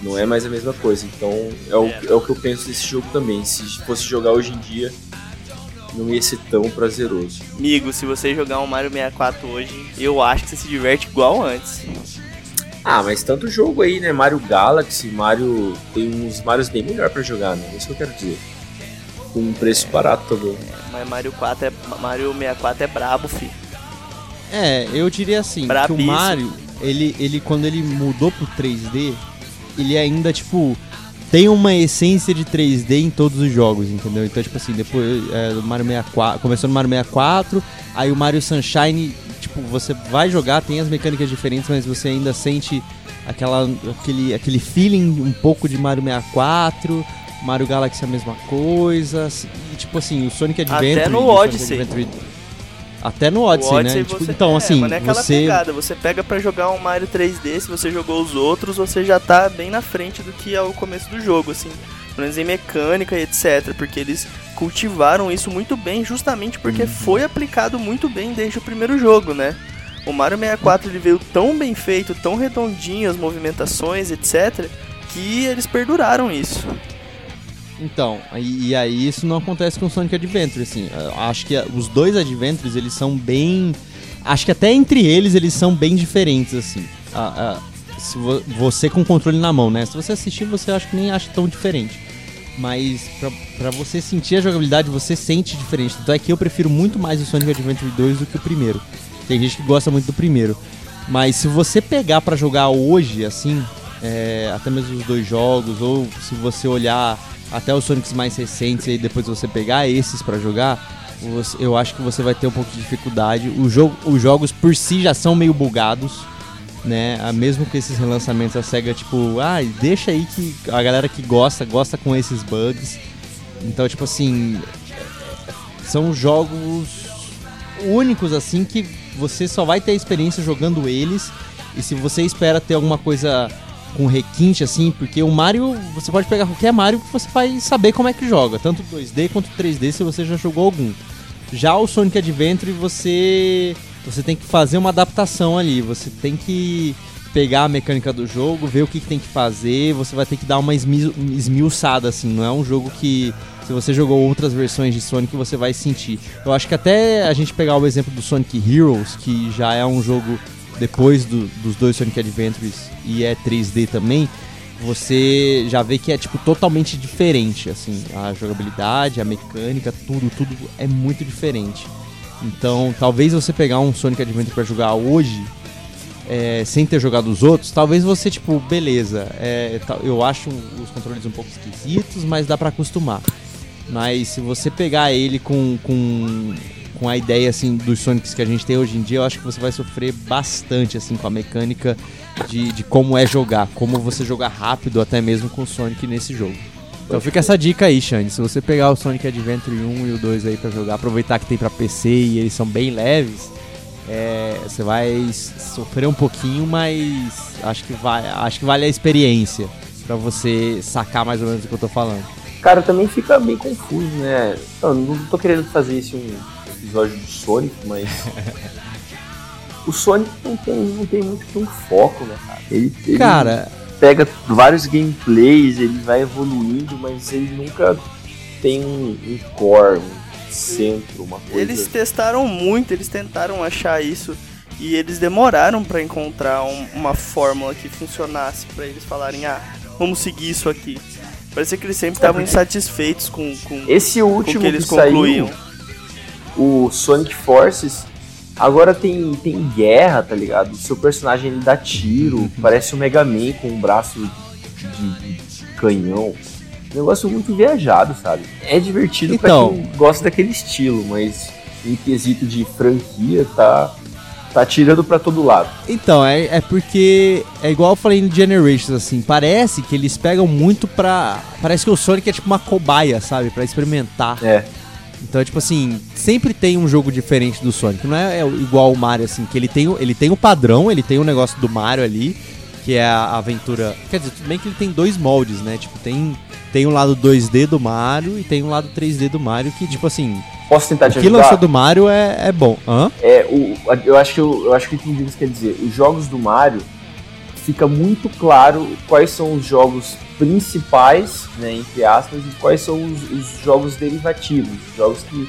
Não é mais a mesma coisa. Então é o, é o que eu penso desse jogo também. Se fosse jogar hoje em dia, não ia ser tão prazeroso.
Amigo, se você jogar um Mario 64 hoje, eu acho que você se diverte igual antes.
Ah, mas tanto jogo aí, né? Mario Galaxy, Mario. Tem uns Marios bem melhor para jogar, né? É isso que eu quero dizer. Com um preço é, barato também.
Mas Mario 4 é. Mario 64 é brabo, filho.
É, eu diria assim, que o Mario, ele, ele quando ele mudou pro 3D, ele ainda, tipo, tem uma essência de 3D em todos os jogos, entendeu? Então, tipo assim, depois é, Mario 64, começou no Mario 64, aí o Mario Sunshine, tipo, você vai jogar, tem as mecânicas diferentes, mas você ainda sente aquela, aquele, aquele feeling um pouco de Mario 64, Mario Galaxy é a mesma coisa, e, tipo assim, o Sonic Adventure...
Até no Odyssey.
Até no Odyssey, Odyssey né? Tipo, então, é, assim,
é aquela
você...
pegada. Você pega para jogar um Mario 3D, se você jogou os outros, você já tá bem na frente do que é o começo do jogo, assim. Pelo menos em mecânica e etc. Porque eles cultivaram isso muito bem, justamente porque uhum. foi aplicado muito bem desde o primeiro jogo, né? O Mario 64 ele veio tão bem feito, tão redondinho as movimentações, etc, que eles perduraram isso.
Então, e, e, aí isso não acontece com Sonic Adventure, assim. Acho que os dois Adventures, eles são bem... Acho que até entre eles, eles são bem diferentes, assim. A, a, se vo, você com o controle na mão, né? Se você assistir, você acha que nem acha tão diferente. Mas pra, pra você sentir a jogabilidade, você sente diferente. Então é que eu prefiro muito mais o Sonic Adventure 2 do que o primeiro. Tem gente que gosta muito do primeiro. Mas se você pegar para jogar hoje, assim, é, até mesmo os dois jogos, ou se você olhar até os Sonics mais recentes e depois você pegar esses para jogar, você, eu acho que você vai ter um pouco de dificuldade. O jogo, os jogos por si já são meio bugados, né? Ah, mesmo com esses relançamentos, a SEGA, tipo, ah, deixa aí que a galera que gosta, gosta com esses bugs. Então, tipo assim, são jogos únicos, assim, que você só vai ter experiência jogando eles. E se você espera ter alguma coisa com requinte, assim, porque o Mario, você pode pegar qualquer Mario que você vai saber como é que joga, tanto 2D quanto 3D, se você já jogou algum. Já o Sonic Adventure, você, você tem que fazer uma adaptação ali, você tem que pegar a mecânica do jogo, ver o que, que tem que fazer, você vai ter que dar uma esmi esmiuçada, assim, não é um jogo que se você jogou outras versões de Sonic, você vai sentir. Eu acho que até a gente pegar o exemplo do Sonic Heroes, que já é um jogo depois do, dos dois Sonic Adventures e é 3D também, você já vê que é tipo totalmente diferente, assim, a jogabilidade, a mecânica, tudo, tudo é muito diferente. Então, talvez você pegar um Sonic Adventure para jogar hoje, é, sem ter jogado os outros, talvez você, tipo, beleza, é, eu acho os controles um pouco esquisitos, mas dá para acostumar. Mas se você pegar ele com, com, com a ideia, assim, dos Sonics que a gente tem hoje em dia, eu acho que você vai sofrer bastante, assim, com a mecânica de, de como é jogar, como você jogar rápido até mesmo com o Sonic nesse jogo. Então fica essa dica aí, Shane. Se você pegar o Sonic Adventure 1 e o 2 aí para jogar, aproveitar que tem para PC e eles são bem leves, é, você vai sofrer um pouquinho, mas acho que, vai, acho que vale a experiência para você sacar mais ou menos o que eu tô falando.
Cara, também fica bem confuso, né? Não, não tô querendo fazer esse um episódio do Sonic, mas. o Sonic não tem, não tem muito que um foco, né, cara? Ele, ele
cara.
pega vários gameplays, ele vai evoluindo, mas ele nunca tem um, um core, um centro, uma coisa.
Eles testaram muito, eles tentaram achar isso e eles demoraram para encontrar um, uma fórmula que funcionasse para eles falarem, ah, vamos seguir isso aqui. Parecia que eles sempre estavam é insatisfeitos com, com
esse último com que eles que concluíam. Saiu, o Sonic Forces agora tem, tem guerra, tá ligado? O seu personagem ele dá tiro, parece o Mega Man com um braço de, de canhão negócio muito viajado, sabe? É divertido então, pra quem gosta daquele estilo, mas em quesito de franquia, tá. Tá tirando pra todo lado.
Então, é, é porque. É igual eu falei no Generations, assim. Parece que eles pegam muito pra. Parece que o Sonic é tipo uma cobaia, sabe? Pra experimentar.
É.
Então, tipo assim, sempre tem um jogo diferente do Sonic. Não é, é igual o Mario, assim, que ele tem, ele tem o padrão, ele tem o negócio do Mario ali, que é a aventura. Quer dizer, tudo bem que ele tem dois moldes, né? Tipo, tem tem um lado 2D do Mario e tem um lado 3D do Mario que, tipo assim.
Posso tentar te
ajudar? O que lançou do Mario é, é bom. Hã?
É, o, eu, acho que eu, eu acho que entendi o que você quer dizer. Os jogos do Mario fica muito claro quais são os jogos principais, né, entre aspas, e quais são os, os jogos derivativos, jogos que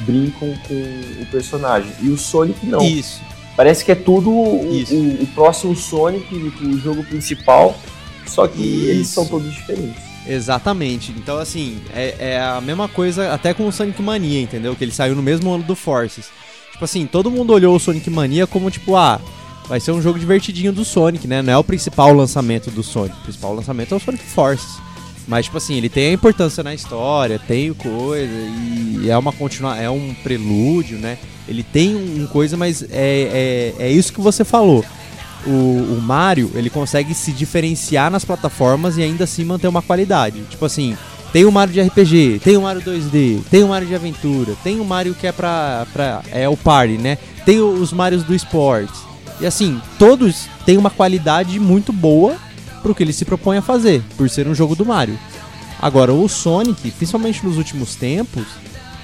brincam com o personagem. E o Sonic não.
Isso.
Parece que é tudo o, o, o próximo Sonic, o jogo principal, só que Isso. eles são todos diferentes.
Exatamente. Então, assim, é, é, a mesma coisa até com o Sonic Mania, entendeu? Que ele saiu no mesmo ano do Forces. Tipo assim, todo mundo olhou o Sonic Mania como, tipo, ah, vai ser um jogo divertidinho do Sonic, né? Não é o principal lançamento do Sonic. O principal lançamento é o Sonic Forces. Mas, tipo assim, ele tem a importância na história, tem coisa, e é uma continua é um prelúdio, né? Ele tem um coisa, mas é, é, é isso que você falou o, o Mario, ele consegue se diferenciar nas plataformas e ainda assim manter uma qualidade. Tipo assim, tem o Mario de RPG, tem o Mario 2D, tem o Mario de aventura, tem o Mario que é pra. pra é o party, né? Tem os Marios do esporte. E assim, todos têm uma qualidade muito boa pro que ele se propõe a fazer, por ser um jogo do Mario. Agora, o Sonic, principalmente nos últimos tempos,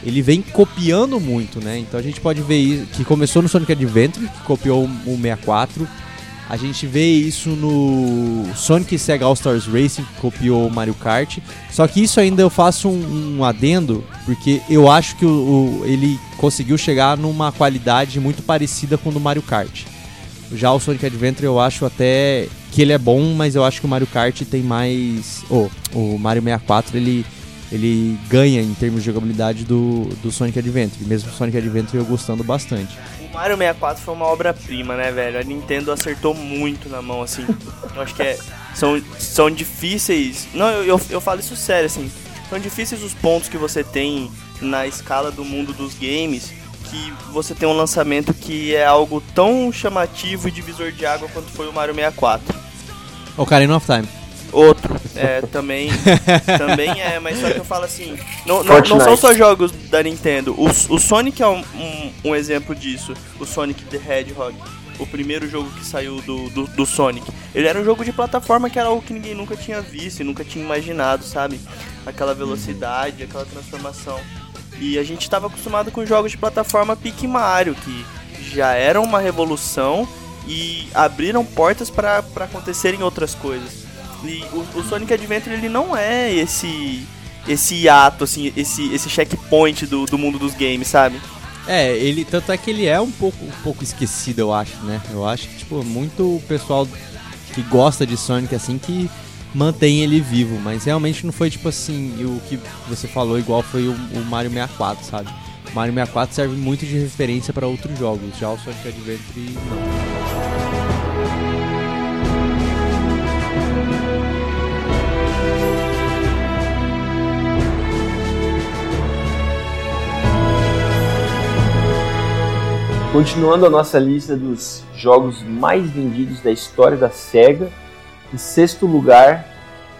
ele vem copiando muito, né? Então a gente pode ver que começou no Sonic Adventure, que copiou o 64, a gente vê isso no Sonic Sega All Stars Racing, que copiou o Mario Kart. Só que isso ainda eu faço um, um adendo, porque eu acho que o, o, ele conseguiu chegar numa qualidade muito parecida com o do Mario Kart. Já o Sonic Adventure eu acho até que ele é bom, mas eu acho que o Mario Kart tem mais. Oh, o Mario 64 ele, ele ganha em termos de jogabilidade do, do Sonic Adventure. Mesmo o Sonic Adventure eu gostando bastante.
Mario 64 foi uma obra-prima, né, velho? A Nintendo acertou muito na mão, assim. Eu acho que é, são, são difíceis. Não, eu, eu, eu falo isso sério, assim. São difíceis os pontos que você tem na escala do mundo dos games que você tem um lançamento que é algo tão chamativo e divisor de água quanto foi o Mario 64.
Ocarina of Time.
Outro, é, também, também é, mas só que eu falo assim, não, não, não são só jogos da Nintendo, o, o Sonic é um, um, um, exemplo disso, o Sonic the Hedgehog. o primeiro jogo que saiu do, do, do, Sonic. Ele era um jogo de plataforma que era algo que ninguém nunca tinha visto e nunca tinha imaginado, sabe? Aquela velocidade, aquela transformação. E a gente estava acostumado com jogos de plataforma pique Mario, que já eram uma revolução e abriram portas para acontecerem outras coisas. E o, o, Sonic Adventure ele não é esse esse ato assim, esse esse checkpoint do, do mundo dos games, sabe?
É, ele tanto é que ele é um pouco um pouco esquecido, eu acho, né? Eu acho que tipo muito pessoal que gosta de Sonic assim que mantém ele vivo, mas realmente não foi tipo assim, o que você falou igual foi o, o Mario 64, sabe? O Mario 64 serve muito de referência para outros jogos, já o Sonic Adventure não.
Continuando a nossa lista dos jogos mais vendidos da história da SEGA, em sexto lugar,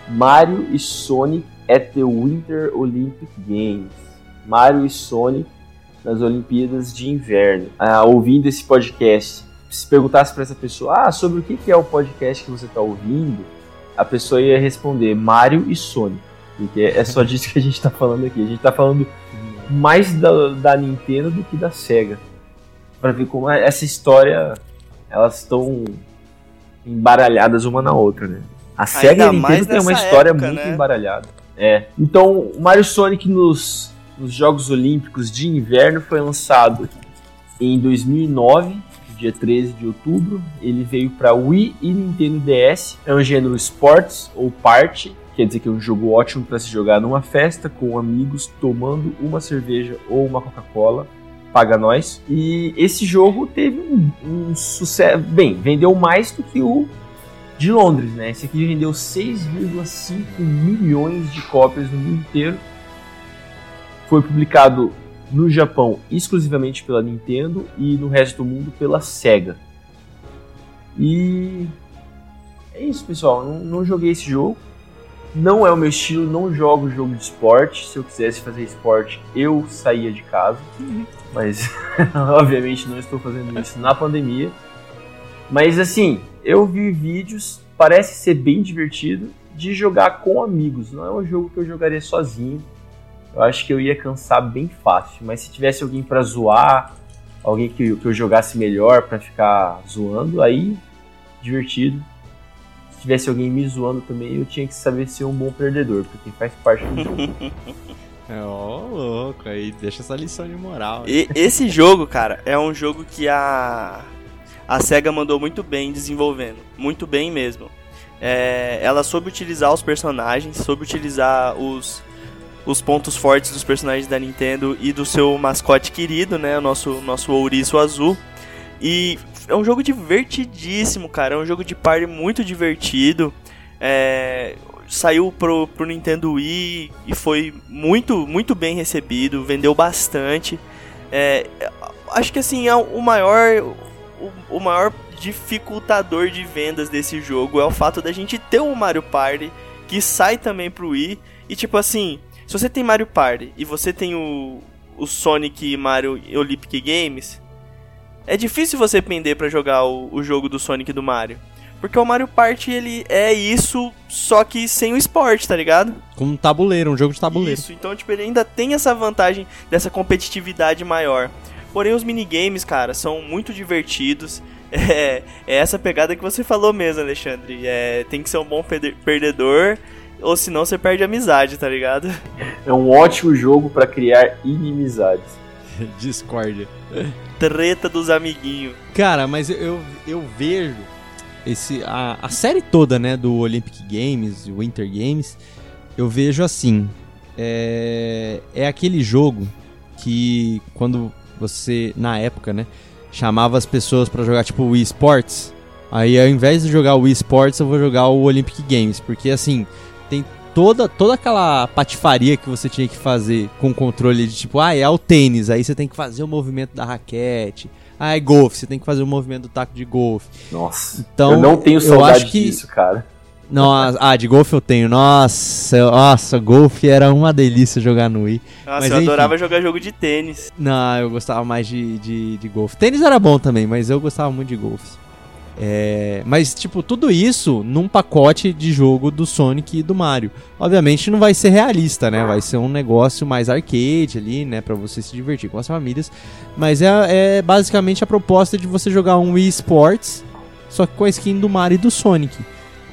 Mario e Sonic at the Winter Olympic Games. Mario e Sonic nas Olimpíadas de Inverno. Ah, ouvindo esse podcast, se perguntasse para essa pessoa ah, sobre o que é o podcast que você está ouvindo, a pessoa ia responder Mario e Sonic. Porque é só disso que a gente está falando aqui. A gente está falando mais da, da Nintendo do que da SEGA para ver como essa história elas estão embaralhadas uma na outra, né? A SEGA e a Nintendo tem uma história época, muito né? embaralhada. É. Então, o Mario Sonic nos, nos Jogos Olímpicos de Inverno foi lançado em 2009, dia 13 de outubro. Ele veio para Wii e Nintendo DS. É um gênero Sports ou Party, quer dizer que é um jogo ótimo para se jogar numa festa com amigos tomando uma cerveja ou uma Coca-Cola paga nós. E esse jogo teve um, um, sucesso. Bem, vendeu mais do que o de Londres, né? Esse aqui vendeu 6,5 milhões de cópias no mundo inteiro. Foi publicado no Japão exclusivamente pela Nintendo e no resto do mundo pela Sega. E é isso, pessoal. Não, não joguei esse jogo. Não é o meu estilo, não jogo jogo de esporte. Se eu quisesse fazer esporte, eu saía de casa. Mas, obviamente, não estou fazendo isso na pandemia. Mas, assim, eu vi vídeos, parece ser bem divertido, de jogar com amigos. Não é um jogo que eu jogaria sozinho. Eu acho que eu ia cansar bem fácil. Mas se tivesse alguém para zoar, alguém que, que eu jogasse melhor para ficar zoando, aí divertido se tivesse alguém me zoando também, eu tinha que saber ser um bom perdedor, porque faz parte do jogo.
É, ó, oh, louco, aí deixa essa lição de moral.
E, esse jogo, cara, é um jogo que a, a SEGA mandou muito bem desenvolvendo. Muito bem mesmo. É, ela soube utilizar os personagens, soube utilizar os, os pontos fortes dos personagens da Nintendo e do seu mascote querido, né? O nosso, nosso ouriço azul. E é um jogo divertidíssimo, cara. É um jogo de party muito divertido. É, saiu pro, pro Nintendo Wii e foi muito, muito bem recebido, vendeu bastante. É, acho que assim, é o maior. O, o, maior dificultador de vendas desse jogo é o fato da gente ter o Mario Party que sai também pro Wii. E tipo assim, se você tem Mario Party e você tem o, o Sonic Mario Olympic Games, é difícil você pender para jogar o, o jogo do Sonic e do Mario. Porque o Mario Party ele é isso, só que sem o esporte, tá ligado?
Como um tabuleiro, um jogo de tabuleiro.
Isso, então tipo, ele ainda tem essa vantagem dessa competitividade maior. Porém, os minigames, cara, são muito divertidos. É, é essa pegada que você falou mesmo, Alexandre. É, tem que ser um bom perdedor, ou senão você perde a amizade, tá ligado?
É um ótimo jogo para criar inimizades.
Discord
treta dos amiguinhos.
Cara, mas eu, eu vejo esse a, a série toda, né, do Olympic Games, Winter Games, eu vejo assim, é, é aquele jogo que quando você na época, né, chamava as pessoas para jogar tipo Wii Sports, aí ao invés de jogar o Wii Sports, eu vou jogar o Olympic Games, porque assim, tem toda, toda aquela patifaria que você tinha que fazer com controle de tipo, ah, é o tênis, aí você tem que fazer o movimento da raquete. Ah, é golfe, você tem que fazer o movimento do taco de golfe.
Nossa. Então, eu não tenho saudade que, disso, cara.
Nossa, ah, de golfe eu tenho. Nossa, nossa, golfe era uma delícia jogar no Wii.
Nossa,
Mas,
eu
enfim.
adorava jogar jogo de tênis.
Não, eu gostava mais de, de, de golfe. Tênis era bom também, mas eu gostava muito de golfe. É, mas, tipo, tudo isso num pacote de jogo do Sonic e do Mario. Obviamente não vai ser realista, né? Vai ser um negócio mais arcade ali, né? Pra você se divertir com as famílias. Mas é, é basicamente a proposta de você jogar um Wii Sports, só que com a skin do Mario e do Sonic.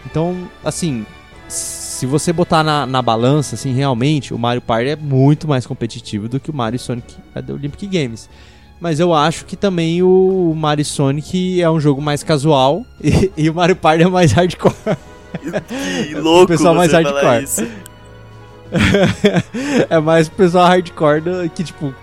Então, assim, se você botar na, na balança, assim, realmente, o Mario Party é muito mais competitivo do que o Mario e Sonic é da Olympic Games. Mas eu acho que também o Mario Sonic é um jogo mais casual e, e o Mario Party é mais hardcore.
Que louco
pessoal
você
mais hardcore.
isso.
é mais o pessoal hardcore que, tipo,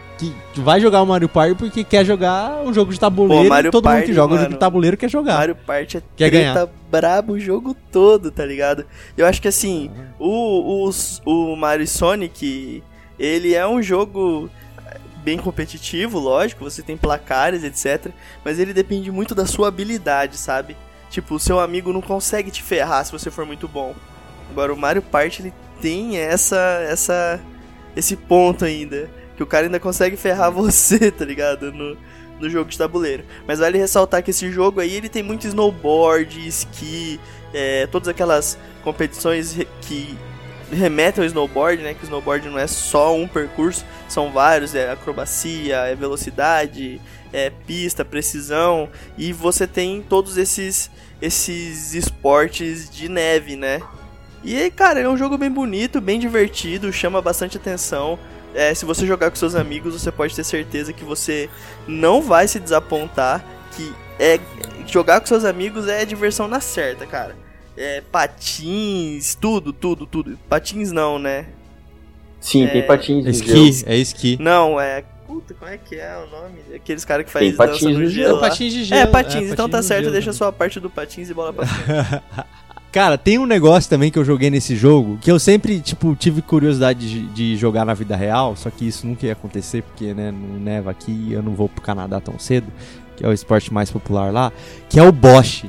que vai jogar o Mario Party porque quer jogar um jogo de tabuleiro e todo mundo
Party,
que joga um jogo
mano.
de tabuleiro quer jogar.
Mario Party é
Quer
treta brabo o jogo todo, tá ligado? Eu acho que assim, o, o, o Mario Sonic, ele é um jogo bem competitivo, lógico, você tem placares, etc. Mas ele depende muito da sua habilidade, sabe? Tipo, o seu amigo não consegue te ferrar se você for muito bom. Agora o Mario Party ele tem essa essa esse ponto ainda, que o cara ainda consegue ferrar você, tá ligado? No, no jogo de tabuleiro. Mas vale ressaltar que esse jogo aí ele tem muito snowboard, esqui, é, todas aquelas competições que remetem ao snowboard, né? Que o snowboard não é só um percurso, são vários, é acrobacia, é velocidade, é pista, precisão, e você tem todos esses esses esportes de neve, né? E aí, cara, é um jogo bem bonito, bem divertido, chama bastante atenção. É, se você jogar com seus amigos, você pode ter certeza que você não vai se desapontar. Que é jogar com seus amigos é diversão na certa, cara. É patins, tudo, tudo, tudo. Patins não, né?
Sim,
É,
tem patins no gelo.
Esqui, é esqui.
Não, é. Puta, como é que é o nome? Aqueles caras que fazem dança
patins
no
no
gelo.
gelo.
lá.
patins de gelo.
É, patins, então tá
no
certo,
gelo
deixa
também.
só a parte do patins e bola pra frente.
Cara, tem um negócio também que eu joguei nesse jogo que eu sempre, tipo, tive curiosidade de, de jogar na vida real, só que isso nunca ia acontecer porque, né, não neva aqui e eu não vou pro Canadá tão cedo, que é o esporte mais popular lá, que é o Bosch.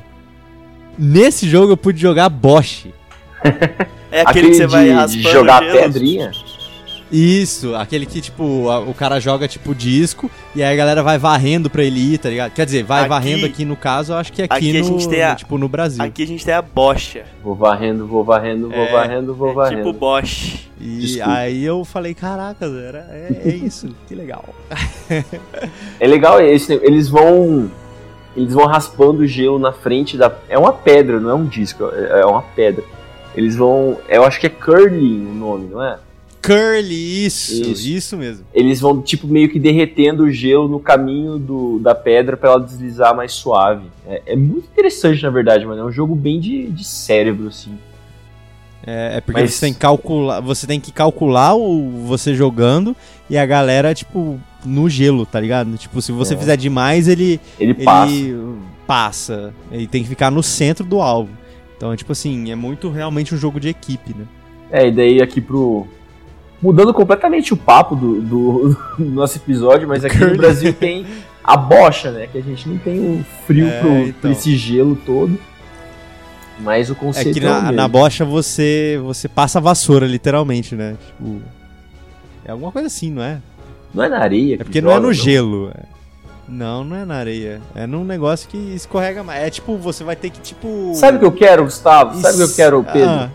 Nesse jogo eu pude jogar Bosch.
É aquele, que você vai
de,
raspando
de jogar pedrinha.
Isso, aquele que, tipo, a- o cara joga, tipo, disco e aí a galera vai varrendo pra ele ir, tá ligado? Quer dizer, vai
Aqui-
varrendo aqui no caso, eu acho que aqui,
aqui a
no,
gente tem a-
no- tipo, no Brasil.
Aqui a gente tem a bocha.
Vou varrendo, vou varrendo, vou
É,
varrendo, vou
É
varrendo.
tipo Bosch.
E
Desculpa.
aí eu falei, caraca, era, é, é isso, que legal.
É legal esse, eles vão eles vão raspando o gelo na frente da é uma pedra, não é um disco, é é uma pedra. Eles vão, eu acho que é curling o nome, não é?
Curly, isso,
Isso.
isso, mesmo.
Eles vão tipo meio que derretendo o gelo no caminho do, da pedra pra ela deslizar mais suave. É, é muito interessante na verdade, mano. É um jogo bem de, de cérebro assim.
É, é porque
Mas-
você tem que calcular, você tem que calcular o você jogando e a galera, tipo, no gelo, tá ligado? Tipo, se você
É.
fizer demais, ele,
Ele
ele
passa.
passa. Ele tem que ficar no centro do alvo. Então, tipo assim, é muito realmente um jogo de equipe, né?
É, e daí aqui pro. Mudando completamente o papo do, do- do nosso episódio, mas aqui no. Brasil tem a bocha, né? Que a gente não tem o frio
É,
pro,
então.
pra esse gelo todo. Mas o
É
conceito
que
é, o
na, na bocha você, você passa a vassoura, literalmente, né? Tipo. É alguma coisa assim, não é?
Não é na areia.
É
que
porque não é
joga,
no gelo. é. Não, não é na areia. É num negócio que escorrega mais. É tipo, você vai ter que, tipo.
Sabe o que eu quero, Gustavo? Sabe o que eu quero, Pedro?
Ah,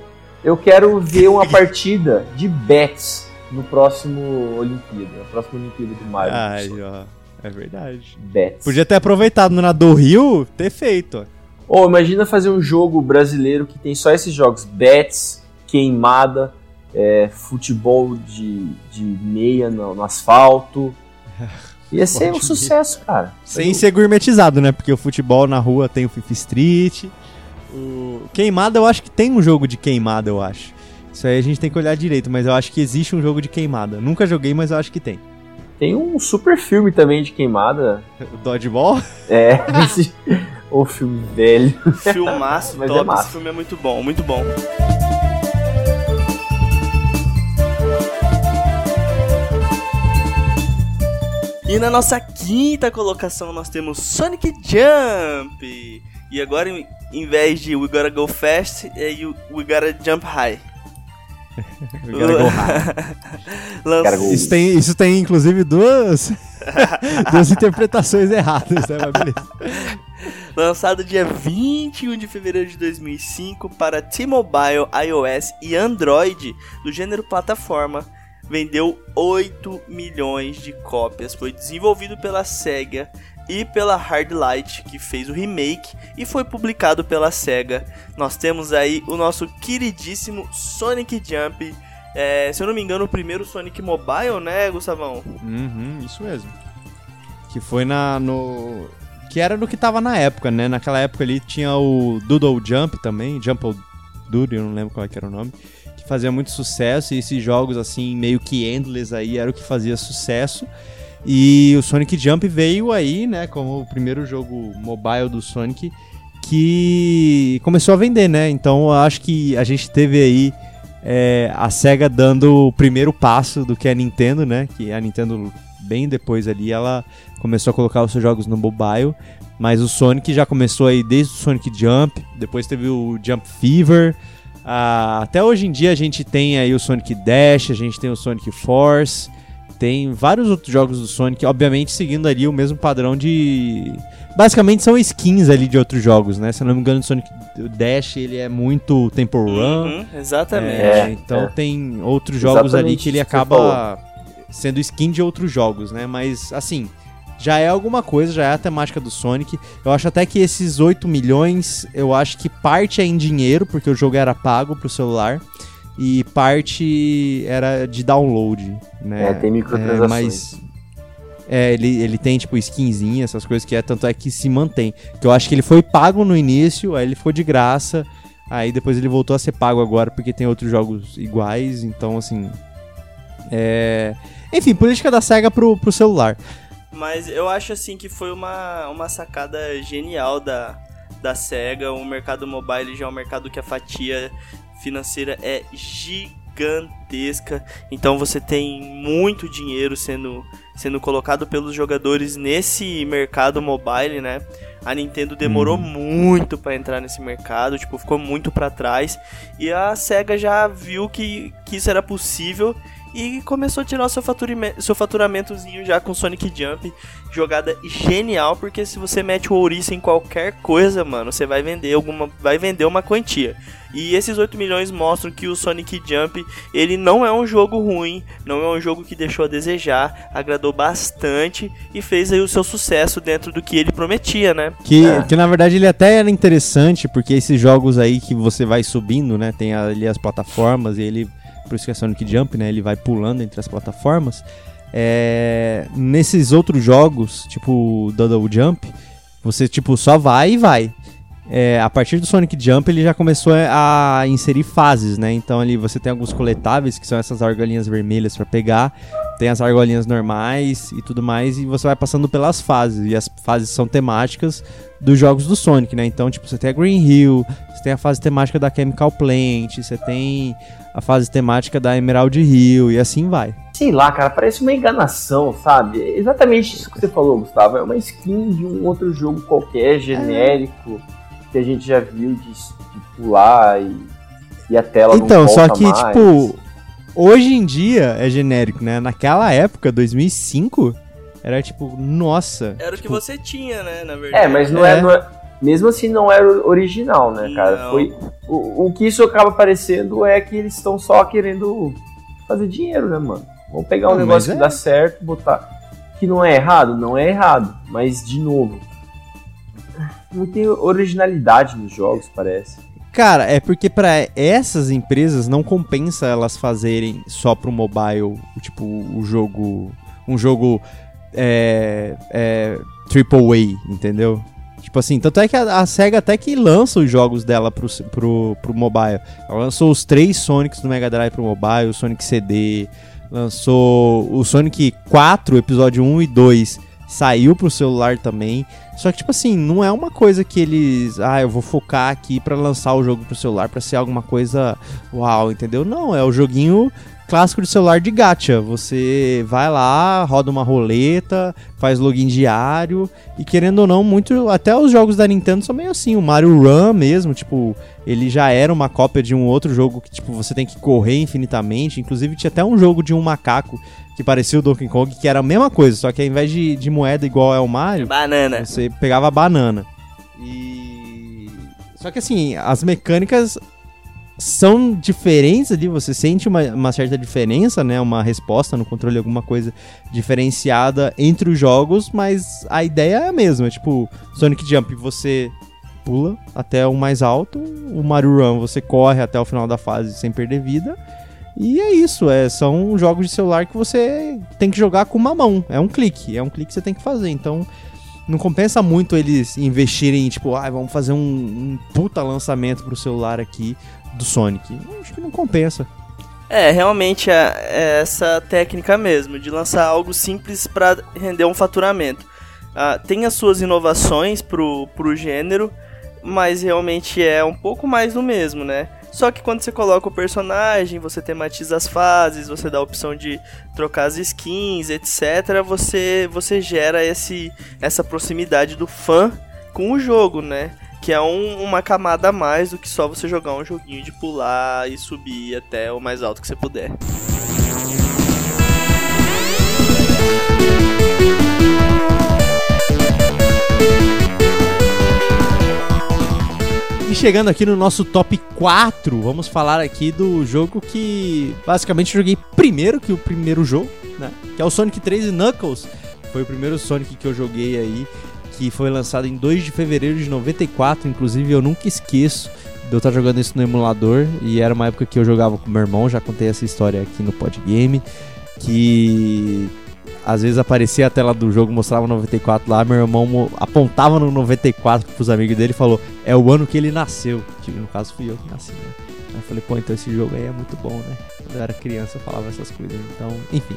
Eu quero ver uma partida de bets no próximo Olimpíada. Na próxima Olimpíada do Mario.
ai, ó. É verdade.
Bets.
Podia ter aproveitado na do Rio, ter feito. ó.
Ou imagina fazer um jogo brasileiro que tem só esses jogos: bets, queimada, é, futebol de, de meia no, no asfalto. Ia ser um sucesso, cara.
Sem ser gourmetizado, né? Porque o futebol na rua tem o FIFA Street. O... Queimada, eu acho que tem um jogo de queimada, eu acho. Isso aí a gente tem que olhar direito, mas eu acho que existe um jogo de queimada. Nunca joguei, mas eu acho que tem.
Tem um super filme também de queimada.
Dodgeball?
É, o filme velho.
Filmaço,
é
top.
massa.
Esse filme é muito bom, muito bom. E na nossa quinta colocação nós temos Sonic Jump. E agora, em vez de We Gotta Go Fast, é We Gotta Jump High.
we gotta go high.
Isso tem, isso tem inclusive duas, duas interpretações erradas, né? Mas beleza.
Lançado dia 21 de fevereiro de 2005 para T-Mobile, iOS e Android do gênero plataforma, vendeu 8 milhões de cópias. Foi desenvolvido pela Sega e pela Hardlight, que fez o remake e foi publicado pela Sega. Nós temos aí o nosso queridíssimo Sonic Jump. É, se eu não me engano, o primeiro Sonic Mobile, né, Gustavão?
Uhum, isso mesmo. Que foi na no que era no que tava na época, né? Naquela época ali tinha o Doodle Jump também, Jump Doodle, eu não lembro qual era o nome, que fazia muito sucesso e esses jogos assim meio que endless aí era o que fazia sucesso. E o Sonic Jump veio aí, né, como o primeiro jogo mobile do Sonic que começou a vender, né? Então eu acho que a gente teve aí é, a SEGA dando o primeiro passo do que a Nintendo, né? Que a Nintendo, bem depois ali, ela começou a colocar os seus jogos no mobile. Mas o Sonic já começou aí desde o Sonic Jump, depois teve o Jump Fever. Ah, até hoje em dia a gente tem aí o Sonic Dash, a gente tem o Sonic Force tem vários outros jogos do Sonic, obviamente seguindo ali o mesmo padrão de. Basicamente são skins ali de outros jogos, né? Se eu não me engano, o Sonic Dash ele é muito Temple Run.
Uhum, exatamente.
É, é, então é. tem outros jogos exatamente ali que ele acaba sendo skin de outros jogos, né? Mas assim, já é alguma coisa, já é a temática do Sonic. Eu acho até que esses 8 milhões, eu acho que parte é em dinheiro, porque o jogo era pago pro celular e parte era de download, né?
É, tem microtransações. É,
mas é, ele, ele tem tipo skinzinha, essas coisas que é, tanto é que se mantém. Que eu acho que ele foi pago no início, aí ele ficou de graça, aí depois ele voltou a ser pago agora porque tem outros jogos iguais, então assim. É... Enfim, política da SEGA pro, pro celular.
Mas eu acho assim que foi uma, uma sacada genial da, da SEGA. O mercado mobile já é um mercado que a fatia financeira é gigantesca. Então você tem muito dinheiro sendo, sendo colocado pelos jogadores nesse mercado mobile, né? A Nintendo demorou hum. muito para entrar nesse mercado, tipo, ficou muito para trás. E a Sega já viu que, que isso era possível e começou a tirar o seu, seu faturamentozinho já com Sonic Jump. Jogada genial, porque se você mete o ouriço em qualquer coisa, mano, você vai vender alguma. Vai vender uma quantia. E esses 8 milhões mostram que o Sonic Jump, ele não é um jogo ruim, não é um jogo que deixou a desejar, agradou bastante e fez aí o seu sucesso dentro do que ele prometia, né?
Que, é. que na verdade ele até era interessante, porque esses jogos aí que você vai subindo, né, tem ali as plataformas e ele por isso que é Sonic Jump, né? Ele vai pulando entre as plataformas. É, nesses outros jogos, tipo Doodle Jump, você tipo só vai e vai. É, a partir do Sonic Jump ele já começou a inserir fases, né? Então ali você tem alguns coletáveis que são essas argolinhas vermelhas para pegar, tem as argolinhas normais e tudo mais e você vai passando pelas fases e as fases são temáticas dos jogos do Sonic, né? Então tipo você tem a Green Hill, você tem a fase temática da Chemical Plant, você tem a fase temática da Emerald Hill e assim vai.
Sei lá, cara, parece uma enganação, sabe? É exatamente isso que você falou, Gustavo. É uma skin de um outro jogo qualquer, genérico, é. Que a gente já viu de, de pular e, e a tela
então,
não
só que,
mais.
tipo, hoje em dia é genérico, né? Naquela época, 2005, era tipo, nossa.
Era
tipo...
o que você tinha, né? Na verdade.
É, mas não é, é não é mesmo assim não era original, né, cara? Não. Foi o, o que isso acaba parecendo é que eles estão só querendo fazer dinheiro, né, mano? Vamos pegar um não, negócio é... que dá certo, botar que não é errado, não é errado, mas de novo, não tem originalidade nos jogos, parece.
Cara, é porque para essas empresas não compensa elas fazerem só pro mobile, tipo, o jogo, um jogo é, é, triple A, entendeu? Tipo assim, tanto é que a, a, SEGA até que lança os jogos dela pro, pro, pro mobile. Ela lançou os três Sonics do Mega Drive pro mobile, o Sonic CD, lançou o Sonic 4, episódio 1 e 2, saiu pro celular também. Só que, tipo assim, não é uma coisa que eles. Ah, eu vou focar aqui para lançar o jogo pro celular para ser alguma coisa uau, entendeu? Não, é o joguinho clássico de celular de gacha. Você vai lá, roda uma roleta, faz login diário e querendo ou não, muito até os jogos da Nintendo são meio assim, o Mario Run mesmo, tipo, ele já era uma cópia de um outro jogo que tipo você tem que correr infinitamente, inclusive tinha até um jogo de um macaco que parecia o Donkey Kong, que era a mesma coisa, só que ao invés de, de moeda igual é o Mario,
Banana.
você pegava a banana. E. Só que assim, as mecânicas são diferentes ali, você sente uma, uma certa diferença, né? Uma resposta no controle, alguma coisa diferenciada entre os jogos, mas a ideia é a mesma. Tipo, Sonic Jump você pula até o mais alto, o Mario Run você corre até o final da fase sem perder vida. E é isso, é, são jogos de celular que você tem que jogar com uma mão. É um clique, é um clique que você tem que fazer. Então, não compensa muito eles investirem, tipo, ah, vamos fazer um, um puta lançamento pro celular aqui do Sonic. Eu acho que não compensa.
É, realmente é, é essa técnica mesmo, de lançar algo simples para render um faturamento. Ah, tem as suas inovações pro, pro gênero, mas realmente é um pouco mais do mesmo, né? Só que quando você coloca o personagem, você tematiza as fases, você dá a opção de trocar as skins, etc. Você, você gera esse, essa proximidade do fã com o jogo, né? Que é um- uma camada a mais do que só você jogar um joguinho de pular e subir até o mais alto que você puder.
E chegando aqui no nosso top 4, vamos falar aqui do jogo que basicamente joguei primeiro que o primeiro jogo, né? Que é o Sonic 3 e Knuckles. Foi o primeiro Sonic que eu joguei aí, que foi lançado em 2 de fevereiro de 94. Inclusive, eu nunca esqueço de eu estar jogando isso no emulador. E era uma época que eu jogava com meu irmão, já contei essa história aqui no Podgame. Que às vezes aparecia a tela do jogo, mostrava o 94 lá, meu irmão apontava no 94 pros amigos dele e falou: É o ano que ele nasceu. Que no caso fui eu que nasci, né? Eu falei, pô, então esse jogo aí é muito bom, né? Quando eu era criança eu falava essas coisas. Então, enfim.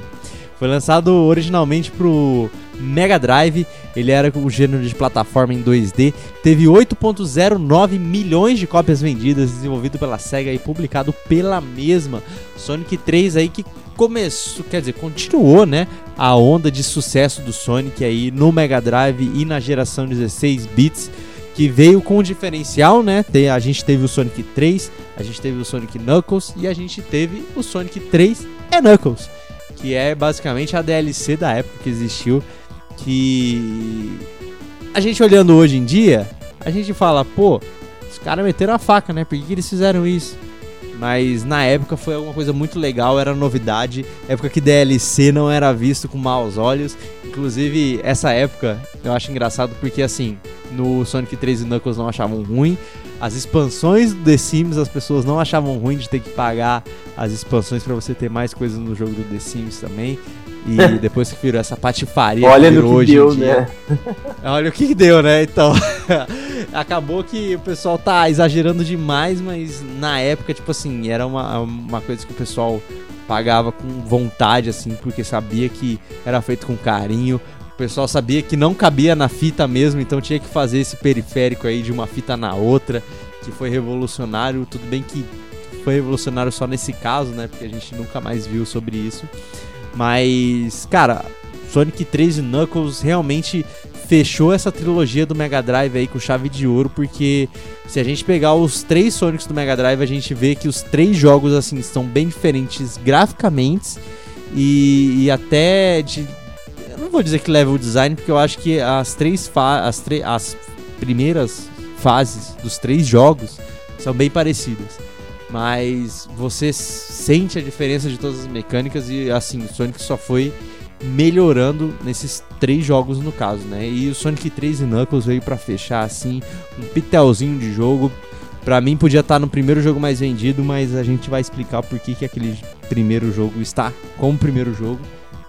Foi lançado originalmente pro Mega Drive. Ele era o gênero de plataforma em 2D. Teve 8.09 milhões de cópias vendidas, desenvolvido pela SEGA e publicado pela mesma. Sonic 3 aí que começou, quer dizer, continuou, né? A onda de sucesso do Sonic aí no Mega Drive e na geração 16 bits que veio com um diferencial, né? A gente teve o Sonic 3, a gente teve o Sonic Knuckles e a gente teve o Sonic 3 e Knuckles, que é basicamente a DLC da época que existiu, que a gente olhando hoje em dia, a gente fala, pô, os caras meteram a faca, né? Por que eles fizeram isso? Mas na época foi alguma coisa muito legal, era novidade. Época que DLC não era visto com maus olhos. Inclusive, essa época eu acho engraçado porque assim, no Sonic 3 e Knuckles não achavam ruim. As expansões do The Sims as pessoas não achavam ruim de ter que pagar as expansões pra você ter mais coisas no jogo do The Sims também. E depois que virou essa patifaria
Olha
que
no
virou
que
hoje em
deu,
dia,
né?
Olha o que deu, né? Então, acabou que o pessoal tá exagerando demais, mas na época, tipo assim, era uma, uma coisa que o pessoal pagava com vontade, assim, porque sabia que era feito com carinho. O pessoal sabia que não cabia na fita mesmo, então tinha que fazer esse periférico aí de uma fita na outra, que foi revolucionário. Tudo bem que foi revolucionário só nesse caso, né? Porque a gente nunca mais viu sobre isso. Mas, cara, Sonic 3 e Knuckles realmente fechou essa trilogia do Mega Drive aí com chave de ouro, porque se a gente pegar os três Sonics do Mega Drive, a gente vê que os três jogos assim são bem diferentes graficamente e, e até de eu não vou dizer que level design, porque eu acho que as três as, as primeiras fases dos três jogos são bem parecidas. Mas você sente a diferença de todas as mecânicas e assim, Sonic só foi melhorando nesses três jogos no caso, né? E o Sonic 3 e Knuckles veio pra fechar assim um pitelzinho de jogo. Pra mim podia estar no primeiro jogo mais vendido, mas a gente vai explicar por que, que aquele primeiro jogo está como primeiro jogo.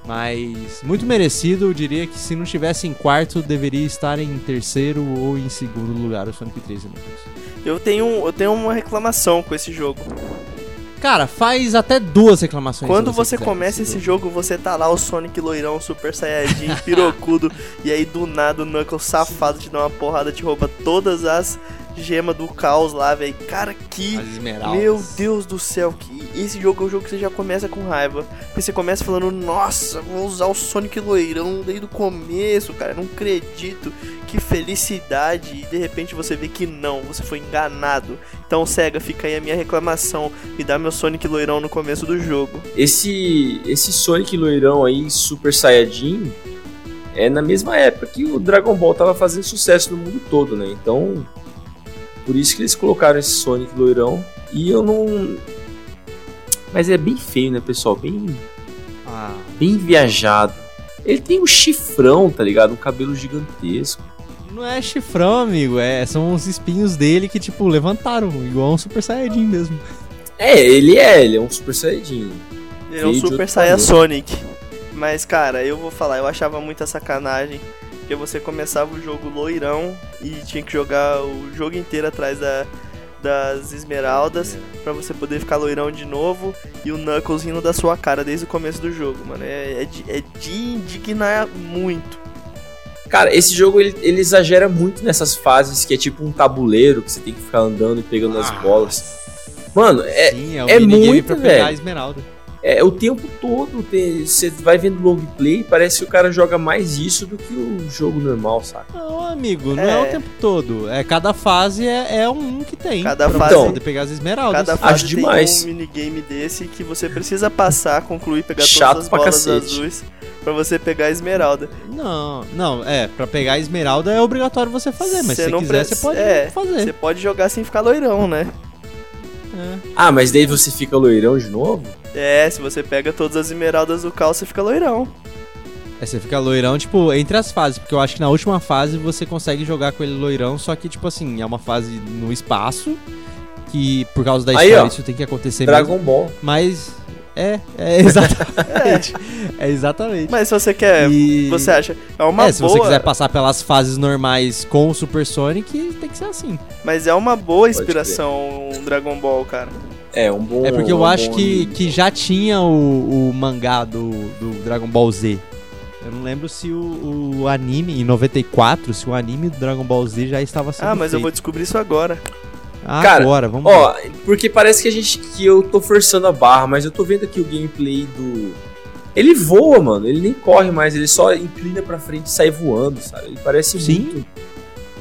Mas muito merecido, eu diria que se não estivesse em quarto, deveria estar em terceiro ou em segundo lugar o Sonic 3 e Knuckles.
Eu tenho, eu tenho uma reclamação com esse jogo.
Cara, faz até duas reclamações.
Quando você
quiser
começa esse jogo, você tá lá, o Sonic loirão, Super Saiyajin, pirocudo, e aí do nada o Knuckles safado te dá uma porrada, te rouba todas as gema do caos lá, velho. Cara, que. Meu Deus do céu, que esse jogo é um jogo que você já começa com raiva. Porque você começa falando, nossa, vou usar o Sonic loirão desde o começo, cara. Não acredito. Que felicidade. E de repente você vê que não, você foi enganado. Então, Sega, fica aí a minha reclamação. Me dá meu Sonic loirão no começo do jogo.
Esse, esse Sonic loirão aí, Super Saiyajin, é na mesma época que o Dragon Ball tava fazendo sucesso no mundo todo, né? Então, por isso que eles colocaram esse Sonic loirão. E eu não. Mas é bem feio, né, pessoal? Bem,
Ah,
bem viajado. Ele tem um chifrão, tá ligado? Um cabelo gigantesco.
Não é chifrão, amigo. É, são os espinhos dele que, tipo, levantaram, igual um Super Saiyajin mesmo.
É, ele é, ele é um Super Saiyajin.
Ele é um Super
planeta.
Sonic. Mas, cara, eu vou falar, eu achava muita sacanagem. Porque você começava o jogo loirão e tinha que jogar o jogo inteiro atrás da, das esmeraldas pra você poder ficar loirão de novo e o Knuckles rindo da sua cara desde o começo do jogo, mano. É, é, de, é de indignar muito.
Cara, esse jogo ele, ele exagera muito nessas fases que é tipo um tabuleiro que você tem que ficar andando e pegando as
Ah,
bolas. Mano, é,
Sim, é o
é muito,
pra pegar
velho. É o tempo todo. tem- Você vai vendo long play, parece que o cara joga mais isso do que o jogo normal, saca?
Não, amigo, não é.
É.
o tempo todo. É cada fase é, é um que tem.
Cada
pra
fase-
você poder pegar as esmeraldas.
Cada
Acho
fase tem
demais.
um minigame desse que você precisa passar, concluir, pegar
Chato
todas as bolas
cacete.
azuis pra você pegar a esmeralda.
Não, não, é, pra pegar a esmeralda é obrigatório você fazer, mas
Cê
se
não
quiser você pode
é,
fazer.
Você pode jogar sem ficar loirão, né?
É.
Ah, mas daí você fica loirão de novo?
É, se você pega todas as esmeraldas do caos, você fica loirão.
Aí você fica loirão, tipo, entre as fases, porque eu acho que na última fase você consegue jogar com ele loirão, só que, tipo assim, é uma fase no espaço, que por causa da
Aí,
história
ó,
isso tem que acontecer
Dragon
mesmo.
Ball.
Mas, é, é exatamente. é exatamente.
Mas se você quer,
E-
você acha, é uma
é, se
boa,
você quiser passar pelas fases normais com o Super Sonic, tem que ser assim.
mas é uma boa inspiração um Dragon Ball, cara.
É, um bom.
É porque eu
um
acho
bom
que, que já tinha o, o mangá do, do Dragon Ball Z. Eu não lembro se o, o anime, em 94, se o anime do Dragon Ball Z já estava sendo
Ah, mas eu
feito.
vou descobrir isso agora.
Cara,
Agora, vamos ver.
Ó, porque parece que a gente. que eu tô forçando a barra, mas eu tô vendo aqui o gameplay do. Ele voa, mano. Ele nem corre mais, ele só inclina pra frente e sai voando, sabe? Ele parece
Sim.
muito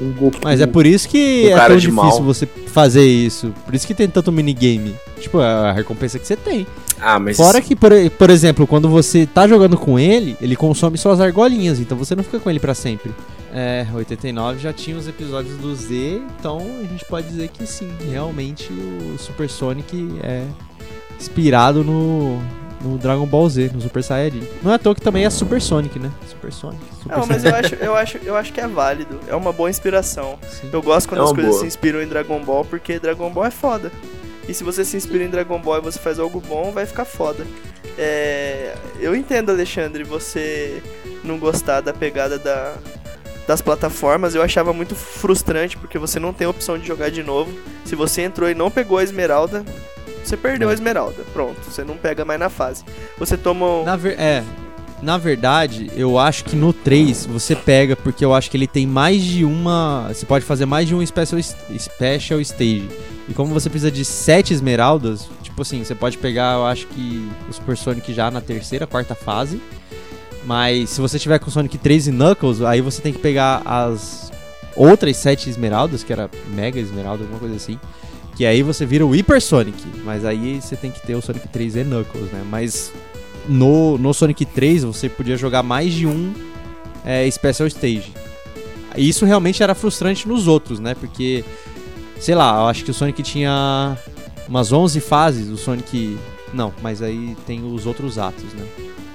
um Goku.
Mas é por isso que é tão difícil
mal.
você fazer isso. Por isso que tem tanto minigame. Tipo, é a recompensa que você tem.
Ah, mas.
Fora que, por, por exemplo, quando você tá jogando com ele, ele consome suas argolinhas, então você não fica com ele pra sempre. É, 89 já tinha os episódios do Z, então a gente pode dizer que sim, realmente o Super Sonic é inspirado no, no Dragon Ball Z, no Super Saiyajin. Não é à toa que também é Super Sonic, né? Super Sonic. Super
Não, mas eu acho, eu acho, eu acho que é válido. É uma boa inspiração.
Sim.
Eu gosto quando
É
as coisas
boa.
se inspiram em Dragon Ball, porque Dragon Ball é foda. E se você se inspira em Dragon Ball e você faz algo bom, vai ficar foda. É, eu entendo, Alexandre, você não gostar da pegada da, das plataformas. Eu achava muito frustrante, porque você não tem a opção de jogar de novo. Se você entrou e não pegou a esmeralda, você perdeu a esmeralda. Pronto, você não pega mais na fase. Você toma um...
Na ver- é, na verdade, eu acho que no 3 você pega, porque eu acho que ele tem mais de uma. Você pode fazer mais de um special, special stage. E como você precisa de 7 esmeraldas, tipo assim, você pode pegar, eu acho que o Super Sonic já na terceira, quarta fase. Mas se você tiver com Sonic 3 e Knuckles, aí você tem que pegar as outras 7 esmeraldas, que era Mega Esmeralda, alguma coisa assim. Que aí você vira o Hyper Sonic. Mas aí você tem que ter o Sonic 3 e Knuckles, né? Mas no, no Sonic 3 você podia jogar mais de um é, Special Stage. Isso realmente era frustrante nos outros, né? Porque, sei lá, eu acho que o Sonic tinha umas 11 fases, o Sonic... Não, mas aí tem os outros atos, né?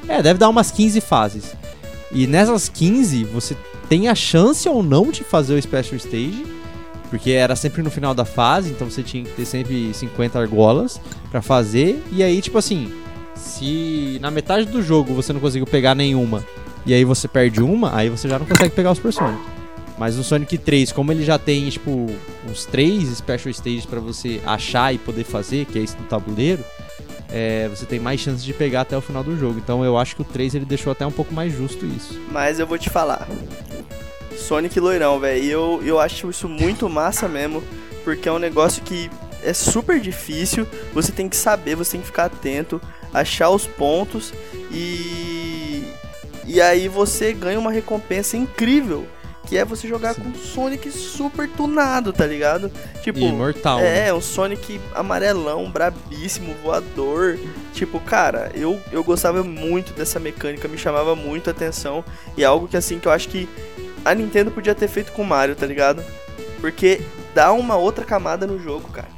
É, deve dar umas 15 fases. E nessas 15, você tem a chance ou não de fazer o Special Stage, porque era sempre no final da fase, então você tinha que ter sempre 50 argolas pra fazer. E aí, tipo assim, se na metade do jogo você não conseguiu pegar nenhuma, e aí você perde uma, aí você já não consegue pegar o Super Sonic. Mas no Sonic 3, como ele já tem, tipo, uns 3 Special Stages pra você achar e poder fazer, que é isso do tabuleiro, é, você tem mais chances de pegar até o final do jogo. Então eu acho que o 3 ele deixou até um pouco mais justo isso.
Mas eu vou te falar. Sonic loirão, velho. E eu, eu acho isso muito massa mesmo, porque é um negócio que é super difícil, você tem que saber, você tem que ficar atento, achar os pontos e. E aí você ganha uma recompensa incrível. Que é você jogar Sim. com Sonic super tunado, tá ligado?
Tipo, Imortal.
É, né? um Sonic amarelão, brabíssimo, voador. Tipo, cara, eu, eu gostava muito dessa mecânica, me chamava muito a atenção. E é algo que assim que eu acho que a Nintendo podia ter feito com o Mario, tá ligado? Porque dá uma outra camada no jogo, cara.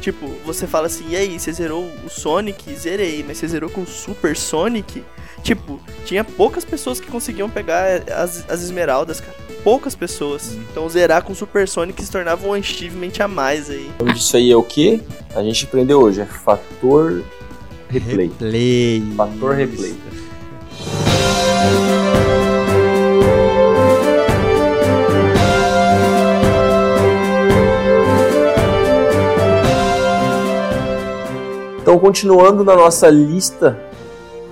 Tipo, você fala assim, e aí, você zerou o Sonic? Zerei, mas você zerou com o Super Sonic? Tipo, tinha poucas pessoas que conseguiam pegar as, as esmeraldas, cara. Poucas pessoas. Hum. Então zerar com Super Sonic se tornava um achievement a mais aí.
Então, isso aí é o que? A gente aprendeu hoje, é fator replay.
Replay.
Fator replay. Então, continuando na nossa lista,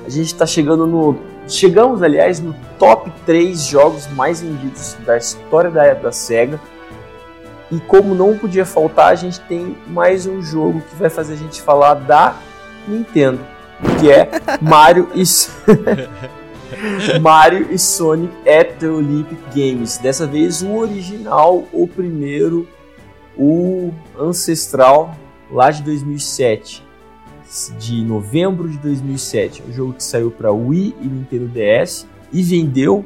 a gente está chegando no. Chegamos, aliás, no top 3 jogos mais vendidos da história da, da SEGA. E como não podia faltar, a gente tem mais um jogo que vai fazer a gente falar da Nintendo, que é Mario e Mario e Sonic at the Olympic Games. Dessa vez o original, o primeiro, o ancestral lá de 2007 de novembro de 2007. É um jogo que saiu para Wii e Nintendo DS e vendeu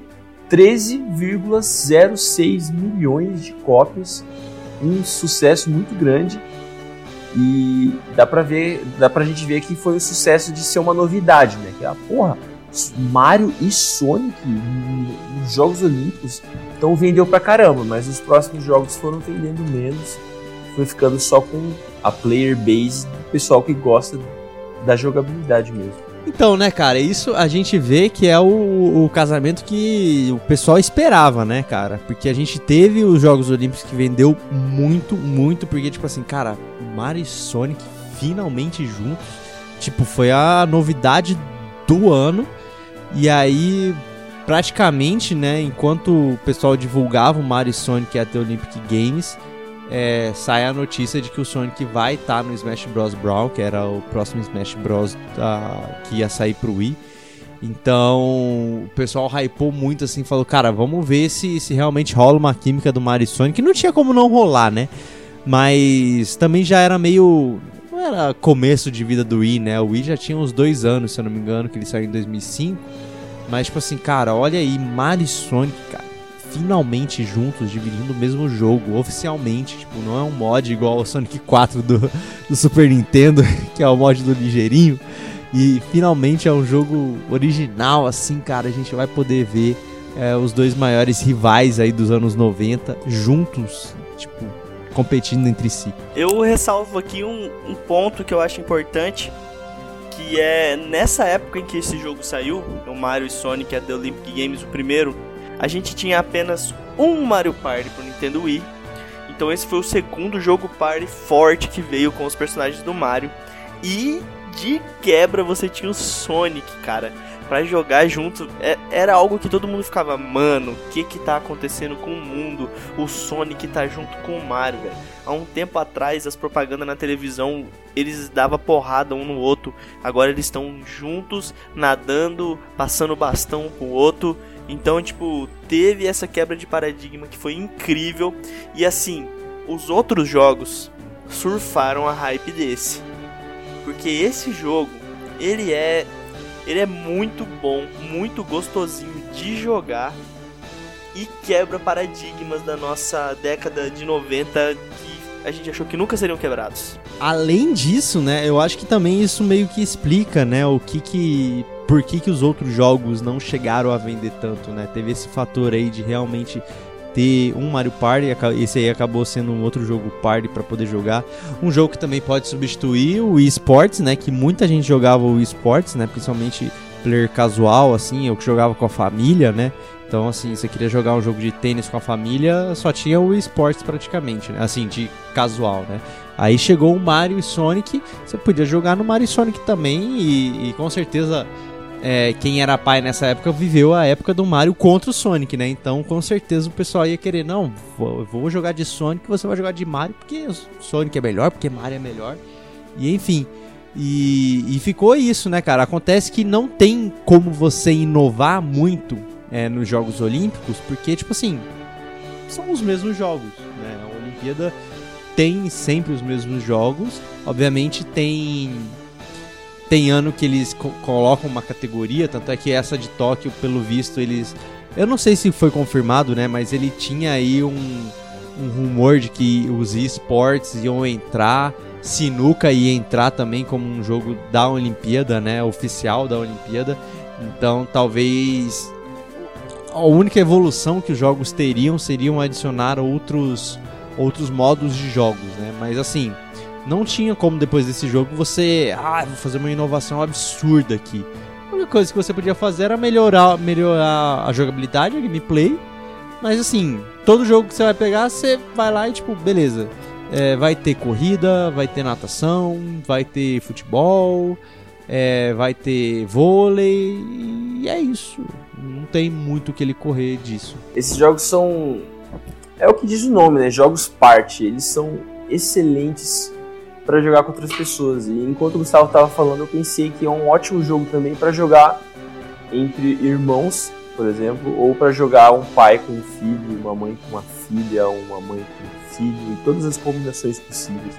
13,06 milhões de cópias, um sucesso muito grande. E dá pra ver, dá pra gente ver que foi um sucesso de ser uma novidade, né? Que a porra, Mario e Sonic nos Jogos Olímpicos, então vendeu pra caramba, mas os próximos jogos foram vendendo menos, ficando só com a player base do pessoal que gosta da jogabilidade mesmo.
Então, né, cara, isso a gente vê que é o, o, casamento que o pessoal esperava, né, cara? Porque a gente teve os Jogos Olímpicos que vendeu muito, muito, porque, tipo assim, cara, Mario e Sonic finalmente juntos, tipo, foi a novidade do ano. E aí, praticamente, né, enquanto o pessoal divulgava o Mario e Sonic até Olympic Games, é, sai a notícia de que o Sonic vai estar tá no Smash Bros. Brawl, que era o próximo Smash Bros. Da, que ia sair pro Wii. Então, o pessoal hypou muito assim, falou, cara, vamos ver se, se realmente rola uma química do Mario e Sonic. Não tinha como não rolar, né? Mas também já era meio. Não era começo de vida do Wii, né? O Wii já tinha uns dois anos, se eu não me engano, que ele saiu em 2005. Mas, tipo assim, cara, olha aí, Mario e Sonic, cara finalmente juntos, dividindo o mesmo jogo, oficialmente. Tipo, não é um mod igual o Sonic 4 do, do Super Nintendo, que é o mod do ligeirinho. E finalmente é um jogo original, assim, cara. A gente vai poder ver é, os dois maiores rivais aí dos anos 90 juntos, tipo, competindo entre si.
Eu ressalvo aqui um, um ponto que eu acho importante, que é nessa época em que esse jogo saiu, o Mario e Sonic é The Olympic Games, o primeiro, a gente tinha apenas um Mario Party pro Nintendo Wii. Então esse foi o segundo jogo party forte que veio com os personagens do Mario. E de quebra você tinha o Sonic, cara. Pra jogar junto, é, era algo que todo mundo ficava, mano, o que que tá acontecendo com o mundo? O Sonic tá junto com o Mario, velho. Há um tempo atrás, as propagandas na televisão, eles davam porrada um no outro. Agora eles estão juntos, nadando, passando bastão um pro outro. Então, tipo, teve essa quebra de paradigma que foi incrível. E assim, os outros jogos surfaram a hype desse. Porque esse jogo, ele é ele é muito bom, muito gostosinho de jogar e quebra paradigmas da nossa década de 90 que a gente achou que nunca seriam quebrados.
Além disso, né, eu acho que também isso meio que explica, né, o que que por que, que os outros jogos não chegaram a vender tanto, né? Teve esse fator aí de realmente ter um Mario Party, esse aí acabou sendo um outro jogo party para poder jogar. Um jogo que também pode substituir o eSports, né? Que muita gente jogava o eSports, né? Principalmente player casual, assim, eu que jogava com a família, né? Então, assim, você queria jogar um jogo de tênis com a família, só tinha o esportes praticamente, né? Assim, de casual, né? Aí chegou o Mario e Sonic, você podia jogar no Mario e Sonic também, e, e com certeza é, quem era pai nessa época viveu a época do Mario contra o Sonic, né? Então, com certeza o pessoal ia querer, não, vou, jogar de Sonic, você vai jogar de Mario, porque Sonic é melhor, porque Mario é melhor. E enfim. E, e ficou isso, né, cara? Acontece que não tem como você inovar muito é, nos Jogos Olímpicos, porque, tipo assim, são os mesmos jogos, né? A Olimpíada tem sempre os mesmos jogos. Obviamente tem tem ano que eles co colocam uma categoria, tanto é que essa de Tóquio, pelo visto, eles. Eu não sei se foi confirmado, né? Mas ele tinha aí um, um rumor de que os esportes iam entrar, Sinuca ia entrar também como um jogo da Olimpíada, né? Oficial da Olimpíada. Então talvez a única evolução que os jogos teriam seriam adicionar outros, outros modos de jogos, né? Mas assim, não tinha como depois desse jogo você, ah, vou fazer uma inovação absurda aqui. A única coisa que você podia fazer era melhorar, melhorar a jogabilidade, a gameplay. Mas assim, todo jogo que você vai pegar, você vai lá e tipo, beleza. É, vai ter corrida, vai ter natação, vai ter futebol, é, vai ter vôlei e é isso. Não tem muito que ele correr disso.
Esses jogos são. É o que diz o nome, né? Jogos parte. Eles são excelentes para jogar com outras pessoas. E enquanto o Gustavo estava falando, eu pensei que é um ótimo jogo também para jogar entre irmãos, por exemplo, ou para jogar um pai com um filho, uma mãe com uma filha, uma mãe com um filho, e todas as combinações possíveis.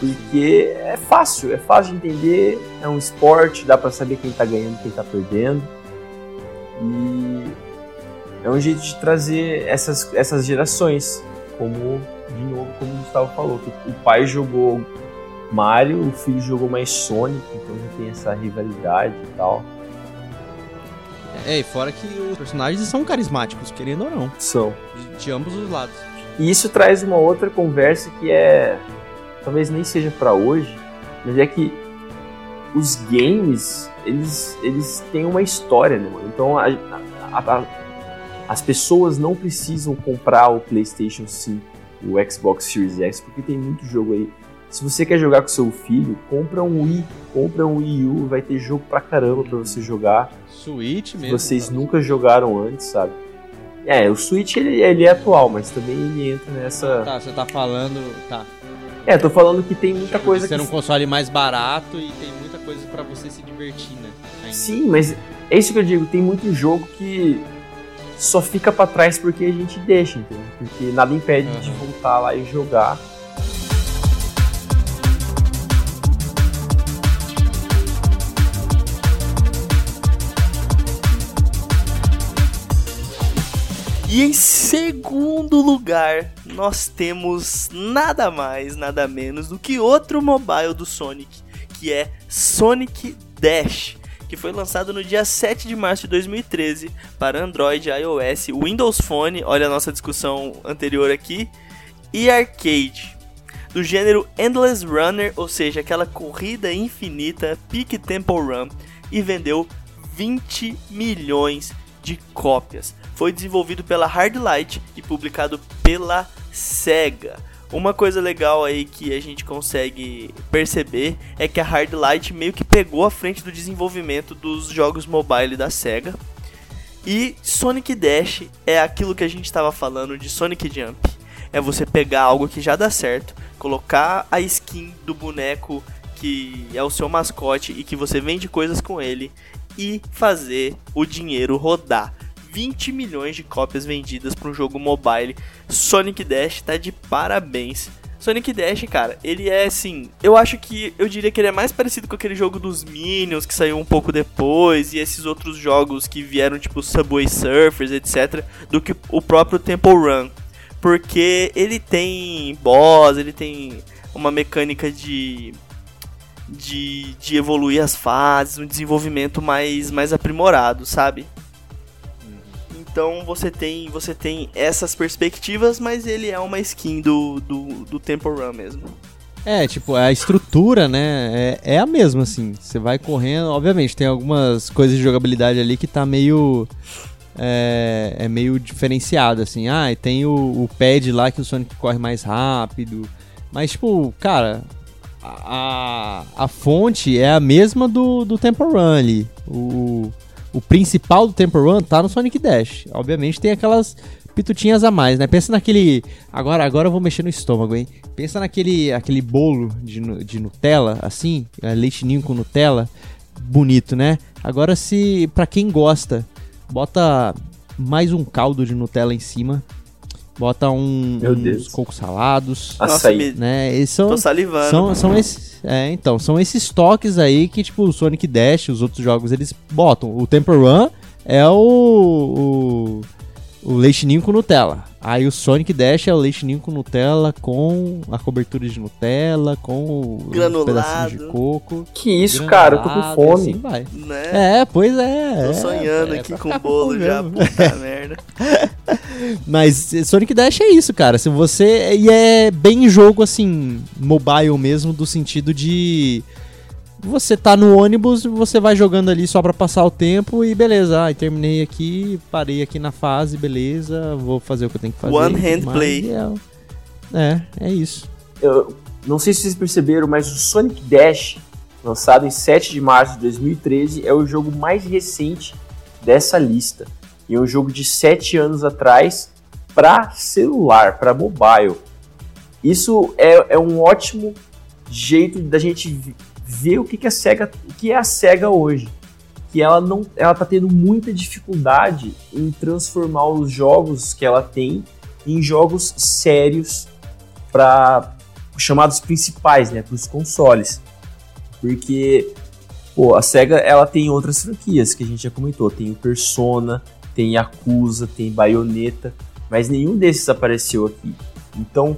Porque é fácil, é fácil de entender, é um esporte, dá para saber quem tá ganhando, quem tá perdendo. E é um jeito de trazer essas, essas gerações, como de novo, como o Gustavo falou, que o pai jogou Mario, o filho jogou mais Sonic, então já tem essa rivalidade e tal.
É, e fora que os personagens são carismáticos, querendo ou não.
São.
De, de ambos os lados.
E isso traz uma outra conversa que é. Talvez nem seja para hoje, mas é que os games, eles, eles têm uma história, né, mano? Então a, a, a, as pessoas não precisam comprar o PlayStation 5 o Xbox Series X, porque tem muito jogo aí. Se você quer jogar com seu filho, compra um Wii, compra um Wii U, vai ter jogo pra caramba pra você jogar.
Switch mesmo.
Vocês cara. nunca jogaram antes, sabe? É, o Switch ele, ele é atual, mas também ele entra nessa.
Tá, você tá falando. Tá.
É, tô falando que tem muita coisa.
Ser que... um console mais barato e tem muita coisa para você se divertir, né?
Ainda. Sim, mas é isso que eu digo, tem muito jogo que só fica para trás porque a gente deixa, entendeu? Porque nada impede uhum. de voltar lá e jogar.
E em segundo lugar, nós temos nada mais, nada menos do que outro mobile do Sonic, que é Sonic Dash que foi lançado no dia 7 de março de 2013 para Android, iOS, Windows Phone, olha a nossa discussão anterior aqui, e arcade. Do gênero Endless Runner, ou seja, aquela corrida infinita, Peak Temple Run, e vendeu 20 milhões de cópias. Foi desenvolvido pela Hardlight e publicado pela Sega. Uma coisa legal aí que a gente consegue perceber é que a Hardlight meio que pegou a frente do desenvolvimento dos jogos mobile da Sega. E Sonic Dash é aquilo que a gente estava falando de Sonic Jump. É você pegar algo que já dá certo, colocar a skin do boneco que é o seu mascote e que você vende coisas com ele e fazer o dinheiro rodar. 20 milhões de cópias vendidas para um jogo mobile. Sonic Dash tá de parabéns. Sonic Dash, cara, ele é assim. Eu acho que eu diria que ele é mais parecido com aquele jogo dos Minions que saiu um pouco depois e esses outros jogos que vieram, tipo Subway Surfers, etc., do que o próprio Temple Run. Porque ele tem boss, ele tem uma mecânica de de, de evoluir as fases, um desenvolvimento mais, mais aprimorado, sabe? Então você tem você tem essas perspectivas, mas ele é uma skin do, do, do Temple Run mesmo.
É, tipo, a estrutura, né, é, é a mesma, assim. Você vai correndo, obviamente, tem algumas coisas de jogabilidade ali que tá meio... É, é meio diferenciado, assim. Ah, e tem o, o pad lá que o Sonic corre mais rápido. Mas, tipo, cara, a, a fonte é a mesma do, do Temple Run ali. O, o principal do Temple Run tá no Sonic Dash. Obviamente tem aquelas pitutinhas a mais, né? Pensa naquele. Agora, agora eu vou mexer no estômago, hein? Pensa naquele aquele bolo de, de Nutella, assim, é, leite ninho com Nutella. Bonito, né? Agora, se. para quem gosta, bota mais um caldo de Nutella em cima. Bota um,
Meu
uns
Deus.
cocos salados.
Açaí.
Né? Esses são,
Tô salivando.
são, são esses. É, então, são esses toques aí que, tipo, o Sonic Dash, os outros jogos, eles botam. O Temple Run é o. o o leite ninho com Nutella. Aí o Sonic Dash é o leite ninho com Nutella, com a cobertura de Nutella, com os
Granulado.
pedacinhos de coco.
Que isso, cara, eu tô com
e
fome.
Assim vai.
Né?
É, pois é.
Tô
é,
sonhando
é
aqui
pra
com
ficar
bolo já, puta merda.
Mas Sonic Dash é isso, cara. Se você. E é bem jogo assim, mobile mesmo, do sentido de. Você tá no ônibus, você vai jogando ali só pra passar o tempo e beleza. Ai, terminei aqui, parei aqui na fase, beleza. Vou fazer o que eu tenho que fazer.
One hand play.
É, é, é isso.
Eu não sei se vocês perceberam, mas o Sonic Dash, lançado em 7 de março de 2013, é o jogo mais recente dessa lista. E é um jogo de 7 anos atrás para celular, para mobile. Isso é, é um ótimo jeito da gente ver o que, que a Sega, o que é a Sega hoje. Que ela não, ela tá tendo muita dificuldade em transformar os jogos que ela tem em jogos sérios para chamados principais, né, para os consoles. Porque pô, a Sega ela tem outras franquias que a gente já comentou, tem o Persona, tem Yakuza, tem Bayonetta, mas nenhum desses apareceu aqui. Então,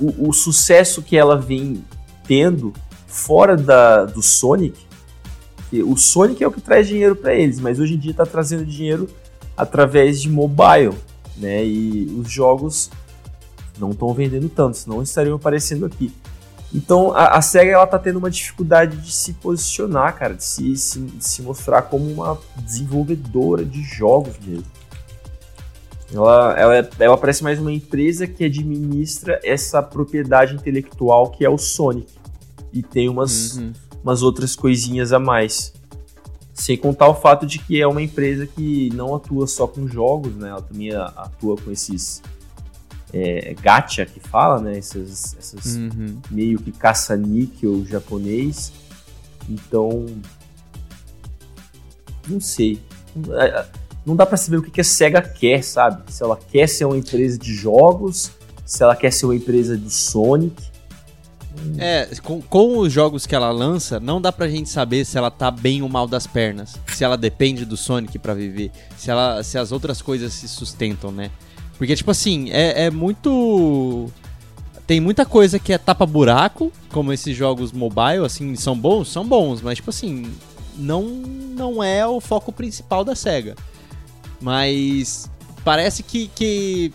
o, o sucesso que ela vem tendo fora da, do Sonic, que o Sonic é o que traz dinheiro para eles, mas hoje em dia está trazendo dinheiro através de mobile, né? E os jogos não estão vendendo tanto, senão estariam aparecendo aqui. Então a, a SEGA ela tá tendo uma dificuldade de se posicionar, cara, de se, se, de se mostrar como uma desenvolvedora de jogos mesmo. Ela, ela, é- ela parece mais uma empresa que administra essa propriedade intelectual que é o Sonic. E tem umas,
Uhum.
umas outras coisinhas a mais. Sem contar o fato de que é uma empresa que não atua só com jogos, né? Ela também atua com esses é, gacha que fala, né? Essas, essas
Uhum.
meio que caça-níquel japonês. Então. Não sei. É, Não dá pra saber o que que a SEGA quer, sabe? Se ela quer ser uma empresa de jogos, se ela quer ser uma empresa do Sonic.
É, com, com os jogos que ela lança, não dá pra gente saber se ela tá bem ou mal das pernas. Se ela depende do Sonic pra viver. Se, ela, se as outras coisas se sustentam, né? Porque, tipo assim, é, é muito. Tem muita coisa que é tapa-buraco, como esses jogos mobile, assim, são bons? São bons, mas, tipo assim, não, não é o foco principal da SEGA. Mas parece que, que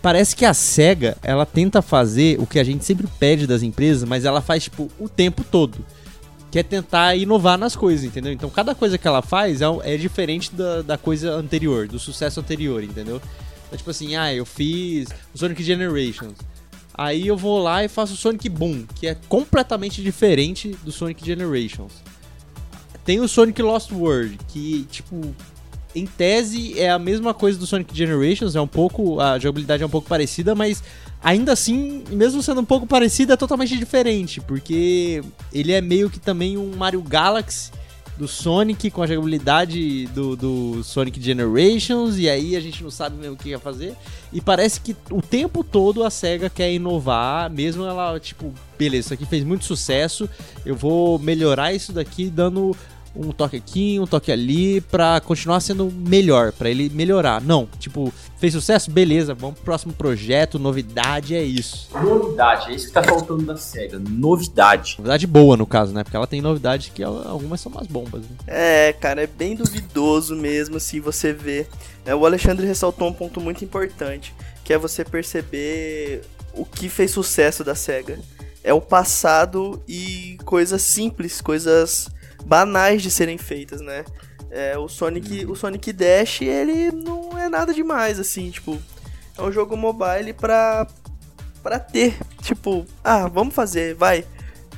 parece que a SEGA, ela tenta fazer o que a gente sempre pede das empresas, mas ela faz, tipo, o tempo todo. Que é tentar inovar nas coisas, entendeu? Então, cada coisa que ela faz é, é diferente da, da coisa anterior, do sucesso anterior, entendeu? Então, tipo assim, ah, eu fiz o Sonic Generations. Aí eu vou lá e faço o Sonic Boom, que é completamente diferente do Sonic Generations. Tem o Sonic Lost World, que, tipo, em tese é a mesma coisa do Sonic Generations, é um pouco. A jogabilidade é um pouco parecida, mas ainda assim, mesmo sendo um pouco parecida, é totalmente diferente, porque ele é meio que também um Mario Galaxy do Sonic com a jogabilidade do, do Sonic Generations, e aí a gente não sabe mesmo o que ia fazer. E parece que o tempo todo a SEGA quer inovar, mesmo ela, tipo, beleza, isso aqui fez muito sucesso, eu vou melhorar isso daqui dando um toque aqui, um toque ali, pra continuar sendo melhor, pra ele melhorar. Não, tipo, fez sucesso? Beleza, vamos pro próximo projeto, novidade, é isso.
Novidade, é isso que tá faltando da SEGA. Novidade.
Novidade boa, no caso, né? Porque ela tem novidade que algumas são umas bombas. Né?
É, cara, é bem duvidoso mesmo se você vê. É, o Alexandre ressaltou um ponto muito importante, que é você perceber o que fez sucesso da SEGA. É o passado e coisas simples, coisas banais de serem feitas, né? É, o Sonic, o Sonic Dash, ele não é nada demais, assim, tipo, é um jogo mobile pra, pra ter, tipo, ah, vamos fazer, vai.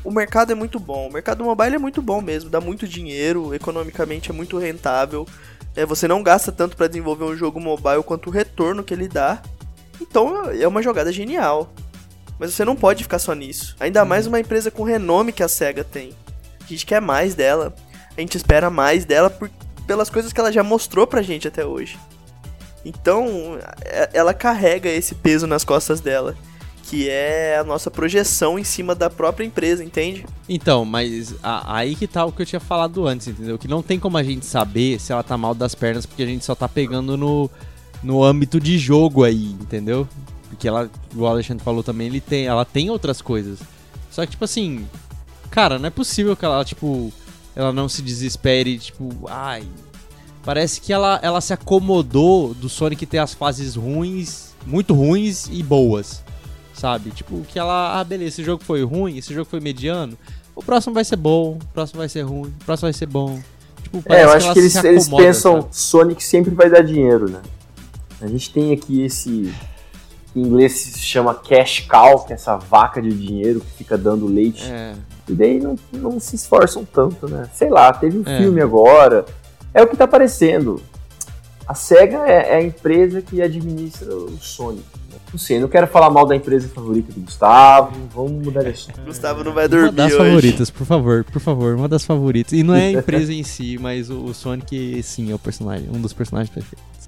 o mercado é muito bom. O mercado mobile é muito bom mesmo, dá muito dinheiro, economicamente é muito rentável. É, você não gasta tanto para desenvolver um jogo mobile quanto o retorno que ele dá. Então é uma jogada genial. Mas você não pode ficar só nisso. Ainda mais uma empresa com renome que a SEGA tem. A gente quer mais dela. A gente espera mais dela por, pelas coisas que ela já mostrou pra gente até hoje. Então, é, ela carrega esse peso nas costas dela, que é a nossa projeção em cima da própria empresa, entende?
Então, mas a, aí que tá o que eu tinha falado antes, entendeu? Que não tem como a gente saber se ela tá mal das pernas, porque a gente só tá pegando no, no âmbito de jogo aí, entendeu? Porque ela, o Alexandre falou também, ele tem, ela tem outras coisas. Só que, tipo assim, cara, não é possível que ela, tipo, ela não se desespere, tipo, ai, Parece que ela, ela se acomodou do Sonic ter as fases ruins, muito ruins e boas. Sabe? Tipo, que ela, ah, beleza, esse jogo foi ruim, esse jogo foi mediano. O próximo vai ser bom, o próximo vai ser ruim, o próximo vai ser bom.
Tipo, é, eu acho que, que eles, eles pensam sabe? Sonic sempre vai dar dinheiro, né? A gente tem aqui esse. Em inglês se chama cash cow, que é essa vaca de dinheiro que fica dando leite. É. E daí não, não se esforçam tanto, né? Sei lá, teve um é. filme agora é o que tá aparecendo. A SEGA é, é a empresa que administra o Sonic. Não sei, não quero falar mal da empresa favorita do Gustavo. Vamos mudar de assunto.
Gustavo não vai dormir. Uma
das
hoje.
favoritas, por favor, por favor, uma das favoritas. E não é a empresa em si, mas o, o Sonic, sim, é o personagem, um dos personagens perfeitos.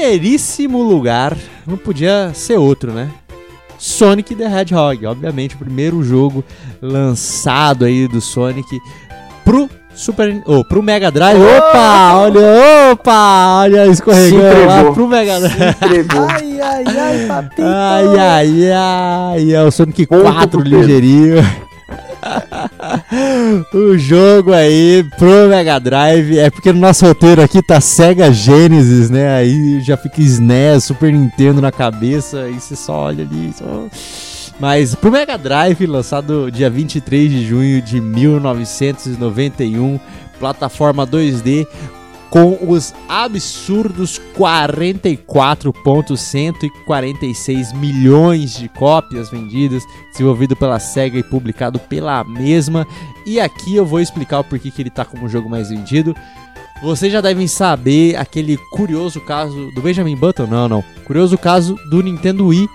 Primeiríssimo lugar, não podia ser outro, né? Sonic the Hedgehog, obviamente o primeiro jogo lançado aí do Sonic pro Super, oh, pro Mega Drive. Oh! Opa, olha, opa, olha escorregando lá pro Mega Drive. ai, ai, ai, papito. Ai, ai, ai, é o Sonic 4 ligeirinho. O jogo aí pro Mega Drive é porque no nosso roteiro aqui tá Sega Genesis, né? Aí já fica SNES, Super Nintendo na cabeça e você só olha ali. Só... Mas pro Mega Drive, lançado dia 23 de junho de 1991, plataforma 2D, com os absurdos 44.146 milhões de cópias vendidas, desenvolvido pela SEGA e publicado pela mesma. E aqui eu vou explicar o porquê que ele está como o jogo mais vendido. Vocês já devem saber aquele curioso caso do Benjamin Button? Não, não. Curioso caso do Nintendo Wii,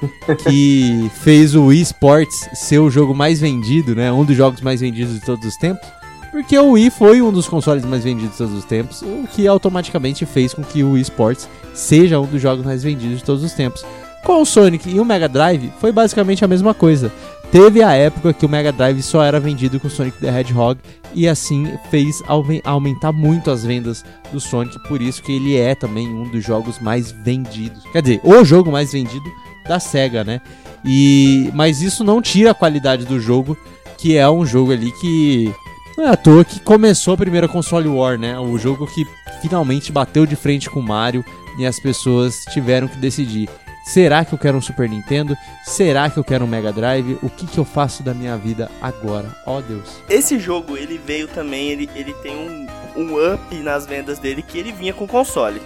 que fez o Wii Sports ser o jogo mais vendido, né? Um dos jogos mais vendidos de todos os tempos. Porque o Wii foi um dos consoles mais vendidos de todos os tempos, o que automaticamente fez com que o Wii Sports seja um dos jogos mais vendidos de todos os tempos. Com o Sonic e o Mega Drive, foi basicamente a mesma coisa. Teve a época que o Mega Drive só era vendido com Sonic the Hedgehog e assim fez aumentar muito as vendas do Sonic, por isso que ele é também um dos jogos mais vendidos. Quer dizer, o jogo mais vendido da Sega, né? E mas isso não tira a qualidade do jogo, que é um jogo ali que não é à toa que começou a primeira console war, né? O jogo que finalmente bateu de frente com Mario e as pessoas tiveram que decidir. Será que eu quero um Super Nintendo? Será que eu quero um Mega Drive? O que, que eu faço da minha vida agora? Ó oh, Deus.
Esse jogo, ele veio também, ele, ele tem um, um up nas vendas dele que ele vinha com console,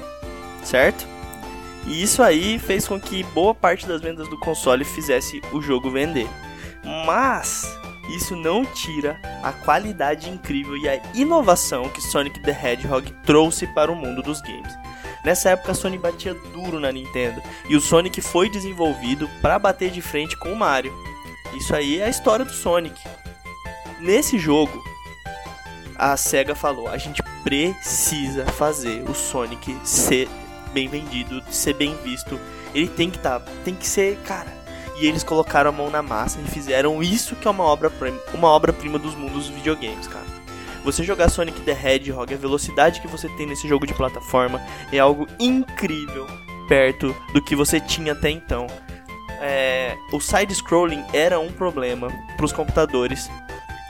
certo? E isso aí fez com que boa parte das vendas do console fizesse o jogo vender. Mas isso não tira a qualidade incrível e a inovação que Sonic the Hedgehog trouxe para o mundo dos games. Nessa época a Sony batia duro na Nintendo e o Sonic foi desenvolvido para bater de frente com o Mario. Isso aí é a história do Sonic. Nesse jogo, a SEGA falou: a gente precisa fazer o Sonic ser bem vendido, ser bem visto. Ele tem que estar, tá, tem que ser, cara, e eles colocaram a mão na massa e fizeram isso que é uma obra-prima uma obra -prima dos mundos dos videogames, cara. Você jogar Sonic the Hedgehog, a velocidade que você tem nesse jogo de plataforma é algo incrível perto do que você tinha até então. É, o side-scrolling era um problema para os computadores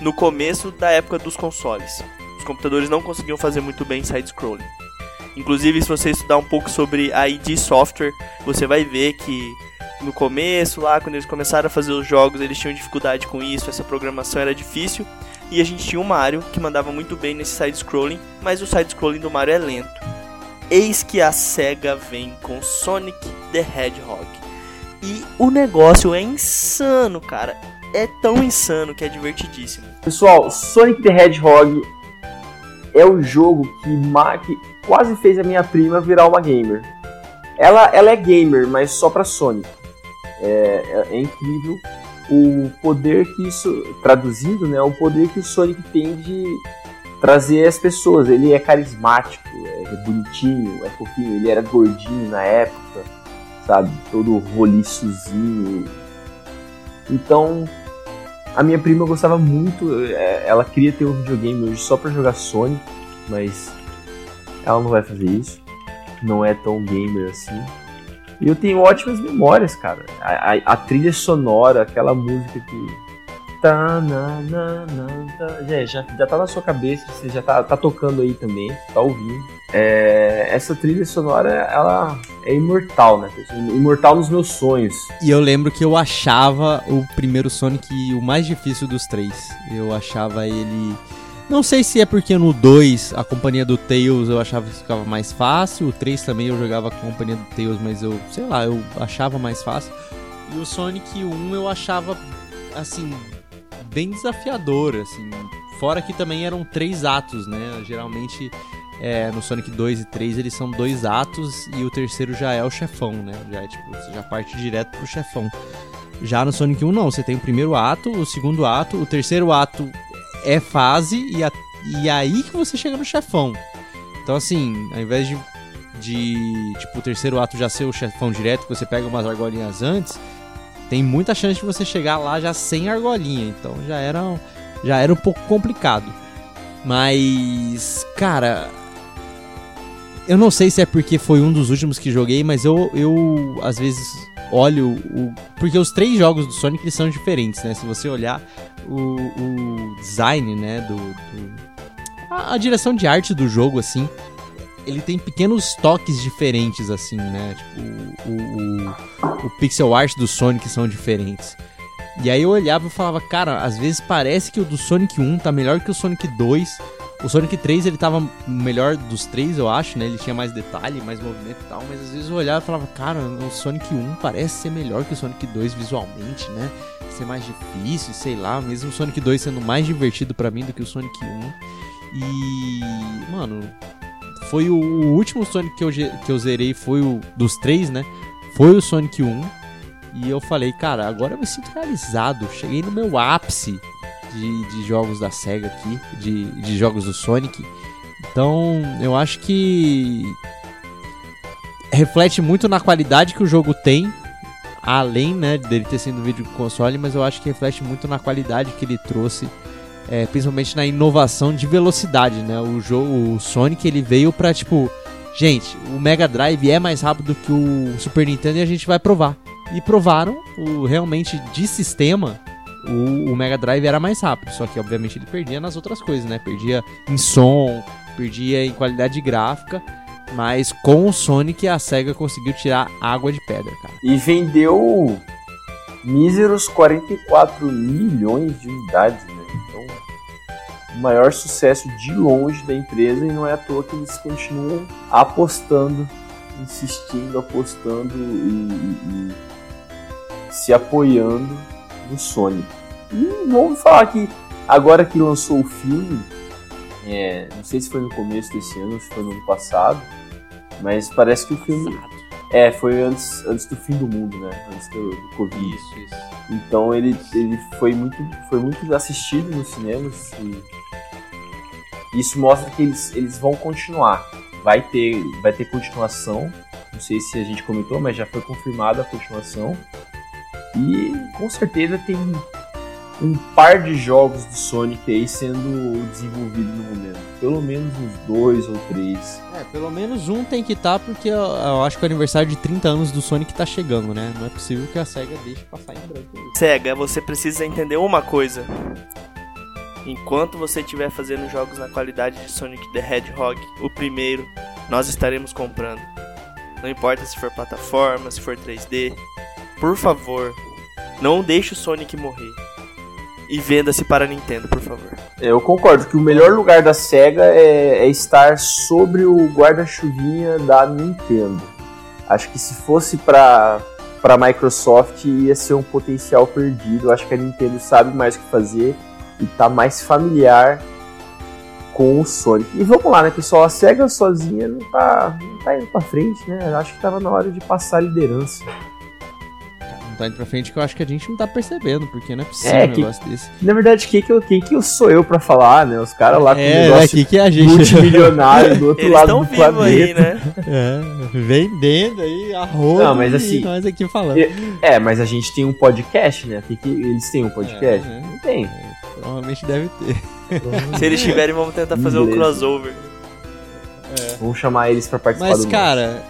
no começo da época dos consoles. Os computadores não conseguiam fazer muito bem side-scrolling. Inclusive, se você estudar um pouco sobre a ID Software, você vai ver que no começo, lá quando eles começaram a fazer os jogos, eles tinham dificuldade com isso, essa programação era difícil. E a gente tinha o Mario, que mandava muito bem nesse side-scrolling, mas o side-scrolling do Mario é lento. eis que a SEGA vem com Sonic the Hedgehog. E o negócio é insano, cara. É tão insano que é divertidíssimo.
Pessoal, Sonic the Hedgehog é o jogo que, que quase fez a minha prima virar uma gamer. Ela, ela é gamer, mas só pra Sonic. É, é, é incrível o poder que isso, traduzindo, né, o poder que o Sonic tem de trazer as pessoas. Ele é carismático, é bonitinho, é fofinho. Ele era gordinho na época, sabe? Todo roliçozinho. Então, a minha prima gostava muito. É, ela queria ter um videogame hoje só para jogar Sonic, mas ela não vai fazer isso. Não é tão gamer assim. E eu tenho ótimas memórias, cara. A, a, a trilha sonora, aquela música que. Tá, na, na, na, tá. Já, já, já tá na sua cabeça, você já tá, tá tocando aí também, tá ouvindo. É, essa trilha sonora, ela é imortal, né? Imortal nos meus sonhos.
E eu lembro que eu achava o primeiro Sonic o mais difícil dos três. Eu achava ele não sei se é porque no 2 a companhia do Tails eu achava que ficava mais fácil, o 3 também eu jogava a companhia do Tails, mas eu, sei lá, eu achava mais fácil. E o Sonic 1 eu achava, assim, bem desafiador, assim. Fora que também eram três atos, né? Geralmente é, no Sonic 2 e 3 eles são dois atos e o terceiro já é o chefão, né? Já é tipo, você já parte direto pro chefão. Já no Sonic 1 não, você tem o primeiro ato, o segundo ato, o terceiro ato é fase e, a, e aí que você chega no chefão. Então, assim, ao invés de, de tipo, o terceiro ato já ser o chefão direto, que você pega umas argolinhas antes, tem muita chance de você chegar lá já sem argolinha. Então já era, já era um pouco complicado. Mas, cara, eu não sei se é porque foi um dos últimos que joguei, mas eu, eu às vezes olho o. Porque os três jogos do Sonic eles são diferentes, né? Se você olhar o, o design, né? Do, do a, a, direção de arte do jogo, assim, ele tem pequenos toques diferentes, assim, né? Tipo, o, o, o pixel art do Sonic são diferentes. E aí eu olhava e falava, cara, às vezes parece que o do Sonic 1 tá melhor que o Sonic 2 o Sonic 3 ele tava melhor dos três, eu acho, né? Ele tinha mais detalhe, mais movimento e tal, mas às vezes eu olhava e falava, cara, o Sonic 1 parece ser melhor que o Sonic 2 visualmente, né? Ser mais difícil, sei lá, mesmo o Sonic 2 sendo mais divertido para mim do que o Sonic 1. E, mano, foi o, o último Sonic que eu, que eu zerei, foi o dos três, né? Foi o Sonic 1. E eu falei, cara, agora eu me sinto realizado. Cheguei no meu ápice de, de jogos da SEGA aqui, de, de jogos do Sonic. Então, eu acho que reflete muito na qualidade que o jogo tem, além né, dele ter sido um vídeo console, mas eu acho que reflete muito na qualidade que ele trouxe, é, principalmente na inovação de velocidade, né? O jogo, o Sonic, ele veio pra tipo, gente, o Mega Drive é mais rápido que o Super Nintendo e a gente vai provar. E provaram, o, realmente de sistema, o, o, Mega Drive era mais rápido, só que obviamente ele perdia nas outras coisas, né? Perdia em som, perdia em qualidade gráfica, mas com o Sonic a SEGA conseguiu tirar água de pedra, cara.
E vendeu míseros 44 milhões de unidades, né? Então, o maior sucesso de longe da empresa e não é à toa que eles continuam apostando, insistindo, apostando e, e, e se apoiando do Sonic. E vamos falar que agora que lançou o filme, é, não sei se foi no começo desse ano ou se foi no ano passado, mas parece que o filme. É, foi antes, antes do fim do mundo, né? Antes do, do Covid.
Isso, isso.
Então ele, ele foi, muito, foi muito assistido nos cinemas e isso mostra que eles, eles vão continuar. Vai ter, vai ter continuação. Não sei se a gente comentou, mas já foi confirmada a continuação. E com certeza tem um par de jogos do Sonic aí sendo desenvolvido no momento. Pelo menos uns dois ou três.
É, pelo menos um tem que estar, tá porque eu, eu, acho que o aniversário de 30 anos do Sonic tá chegando, né? Não é possível que a SEGA deixe passar em branco.
SEGA, você precisa entender uma coisa. Enquanto você estiver fazendo jogos na qualidade de Sonic the Hedgehog, o primeiro, nós estaremos comprando. Não importa se for plataforma, se for 3D, por favor, não deixe o Sonic morrer. e venda-se para a Nintendo, por favor.
Eu concordo que o melhor lugar da SEGA é, é estar sobre o guarda-chuvinha da Nintendo. Acho que se fosse para para Microsoft ia ser um potencial perdido. Acho que a Nintendo sabe mais o que fazer e tá mais familiar com o Sonic. E vamos lá, né, pessoal? A SEGA sozinha não tá, não tá indo pra frente, né? Acho que tava na hora de passar a liderança
tá indo pra frente que eu acho que a gente não tá percebendo, porque não é possível é, um
que,
negócio desse.
Na verdade, quem que, quem que eu sou eu pra falar, né? Os caras lá com
é, o negócio
que
é a gente...
multimilionário do outro
Eles
lado do planeta.
Aí, né?
É, vendendo aí arroz
não, mas assim,
nós aqui falando.
É, mas a gente tem um podcast, né? Que, que eles têm um podcast? É, não tem. É,
provavelmente deve ter.
Se eles tiverem, vamos tentar fazer um crossover.
É. Vamos chamar eles pra participar
Mas,
do
cara,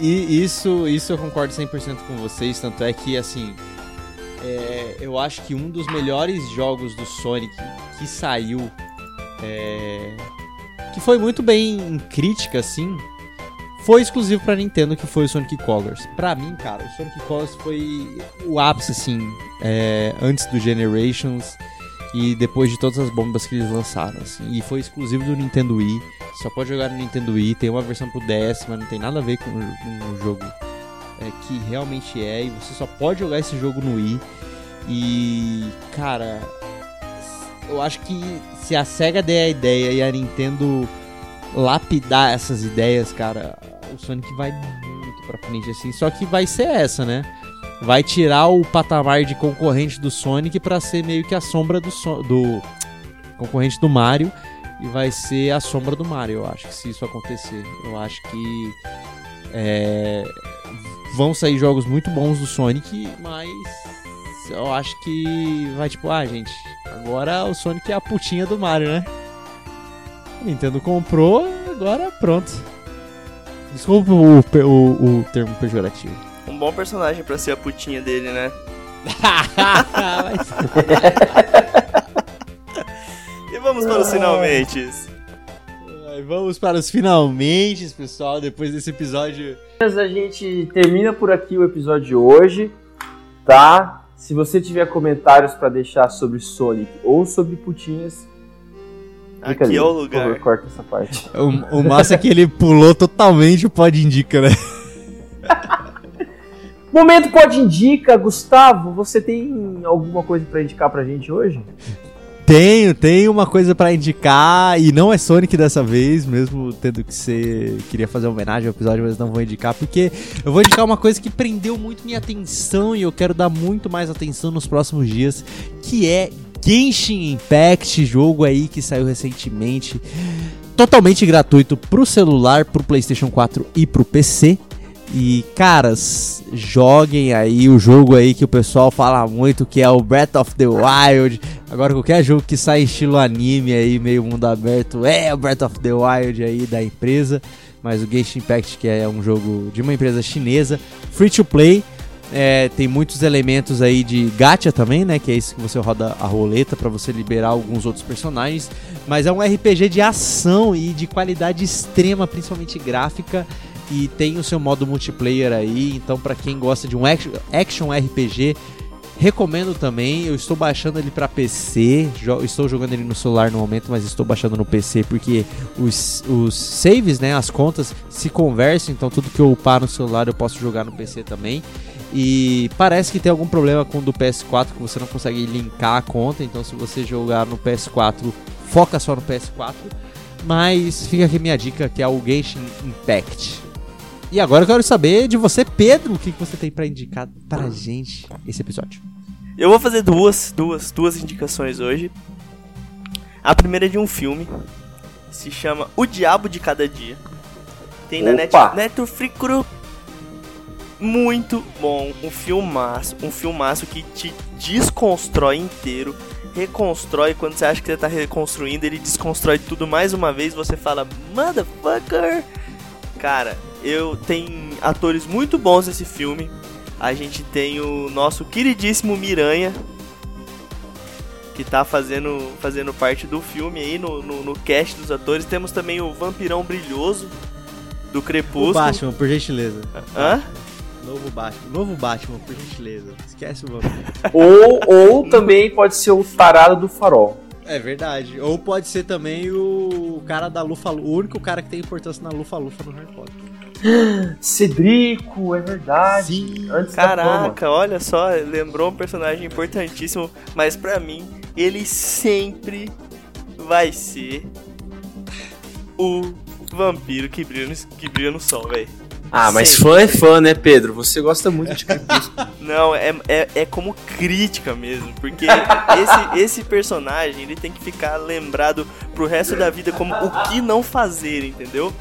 e isso, isso eu concordo 100% com vocês, tanto é que, assim, é, eu acho que um dos melhores jogos do Sonic que saiu, é, que foi muito bem em crítica, assim, foi exclusivo para Nintendo, que foi o Sonic Colors. Pra mim, cara, o Sonic Colors foi o ápice, assim, é, antes do Generations e depois de todas as bombas que eles lançaram, assim. E foi exclusivo do Nintendo Wii. Só pode jogar no Nintendo Wii. Tem uma versão pro DS, mas não tem nada a ver com o jogo é, que realmente é. E você só pode jogar esse jogo no Wii. E, cara, eu acho que se a SEGA der a ideia e a Nintendo lapidar essas ideias, cara, o Sonic vai muito pra frente, assim. Só que vai ser essa, né? vai tirar o patamar de concorrente do Sonic para ser meio que a sombra do, so do concorrente do Mario e vai ser a sombra do Mario, eu acho que se isso acontecer. Eu acho que é, vão sair jogos muito bons do Sonic, mas eu acho que vai tipo, ah, gente, agora o Sonic é a putinha do Mario, né? A Nintendo comprou, agora pronto. Desculpa o, o, o termo pejorativo.
Um bom personagem pra ser a putinha dele, né? e vamos para os finalmente.
Vamos para os finalmente, pessoal, depois desse episódio.
A gente termina por aqui o episódio de hoje, tá? Se você tiver comentários para deixar sobre Sonic ou sobre putinhas,
aqui ali, é o lugar.
Favor, corta essa parte.
O, o massa é que ele pulou totalmente o pode indica, né?
Momento pode indica, Gustavo, você tem alguma coisa para indicar pra gente hoje?
Tenho, tenho uma coisa para indicar e não é Sonic dessa vez, mesmo tendo que ser. Queria fazer uma homenagem ao episódio, mas não vou indicar porque eu vou indicar uma coisa que prendeu muito minha atenção e eu quero dar muito mais atenção nos próximos dias, que é Genshin Impact, jogo aí que saiu recentemente, totalmente gratuito pro celular, pro PlayStation 4 e pro PC. E, caras, joguem aí o jogo aí que o pessoal fala muito, que é o Breath of the Wild. Agora, qualquer jogo que sai estilo anime aí, meio mundo aberto, é o Breath of the Wild aí da empresa. Mas o Genshin Impact, que é um jogo de uma empresa chinesa, free to play. É, tem muitos elementos aí de gacha também, né? Que é isso que você roda a roleta para você liberar alguns outros personagens. Mas é um RPG de ação e de qualidade extrema, principalmente gráfica e tem o seu modo multiplayer aí, então para quem gosta de um action RPG, recomendo também. Eu estou baixando ele para PC, estou jogando ele no celular no momento, mas estou baixando no PC porque os, os saves, né, as contas se conversam, então tudo que eu upar no celular eu posso jogar no PC também. E parece que tem algum problema com o do PS4 que você não consegue linkar a conta, então se você jogar no PS4, foca só no PS4. Mas fica aqui minha dica que é o Genshin Impact. E agora eu quero saber de você, Pedro, o que, que você tem para indicar pra gente esse episódio.
Eu vou fazer duas, duas, duas indicações hoje. A primeira é de um filme. Se chama O Diabo de Cada Dia. Tem na Net, Netflix. Muito bom. Um filmaço. Um filmaço que te desconstrói inteiro. Reconstrói. Quando você acha que você tá reconstruindo, ele desconstrói tudo mais uma vez. Você fala, motherfucker. Cara, eu tem atores muito bons nesse filme. A gente tem o nosso queridíssimo Miranha, que tá fazendo, fazendo parte do filme aí no, no, no cast dos atores. Temos também o Vampirão Brilhoso, do Crepúsculo. O
Batman, por gentileza.
Hã?
Novo Batman. Novo Batman, por gentileza. Esquece o vampiro.
ou, ou também pode ser o tarado do farol.
É verdade. Ou pode ser também o cara da Lufa Lufa, o único cara que tem importância na Lufa Lufa no Harry Potter.
Cedrico, é verdade.
Sim. Antes Caraca, olha só, lembrou um personagem importantíssimo, mas para mim ele sempre vai ser o vampiro que brilha no, que brilha no sol, velho.
Ah, mas fã é fã, né, Pedro? Você gosta muito de Crepúsculo.
Não, é, é, é como crítica mesmo, porque esse, esse personagem ele tem que ficar lembrado pro resto da vida como o que não fazer, entendeu?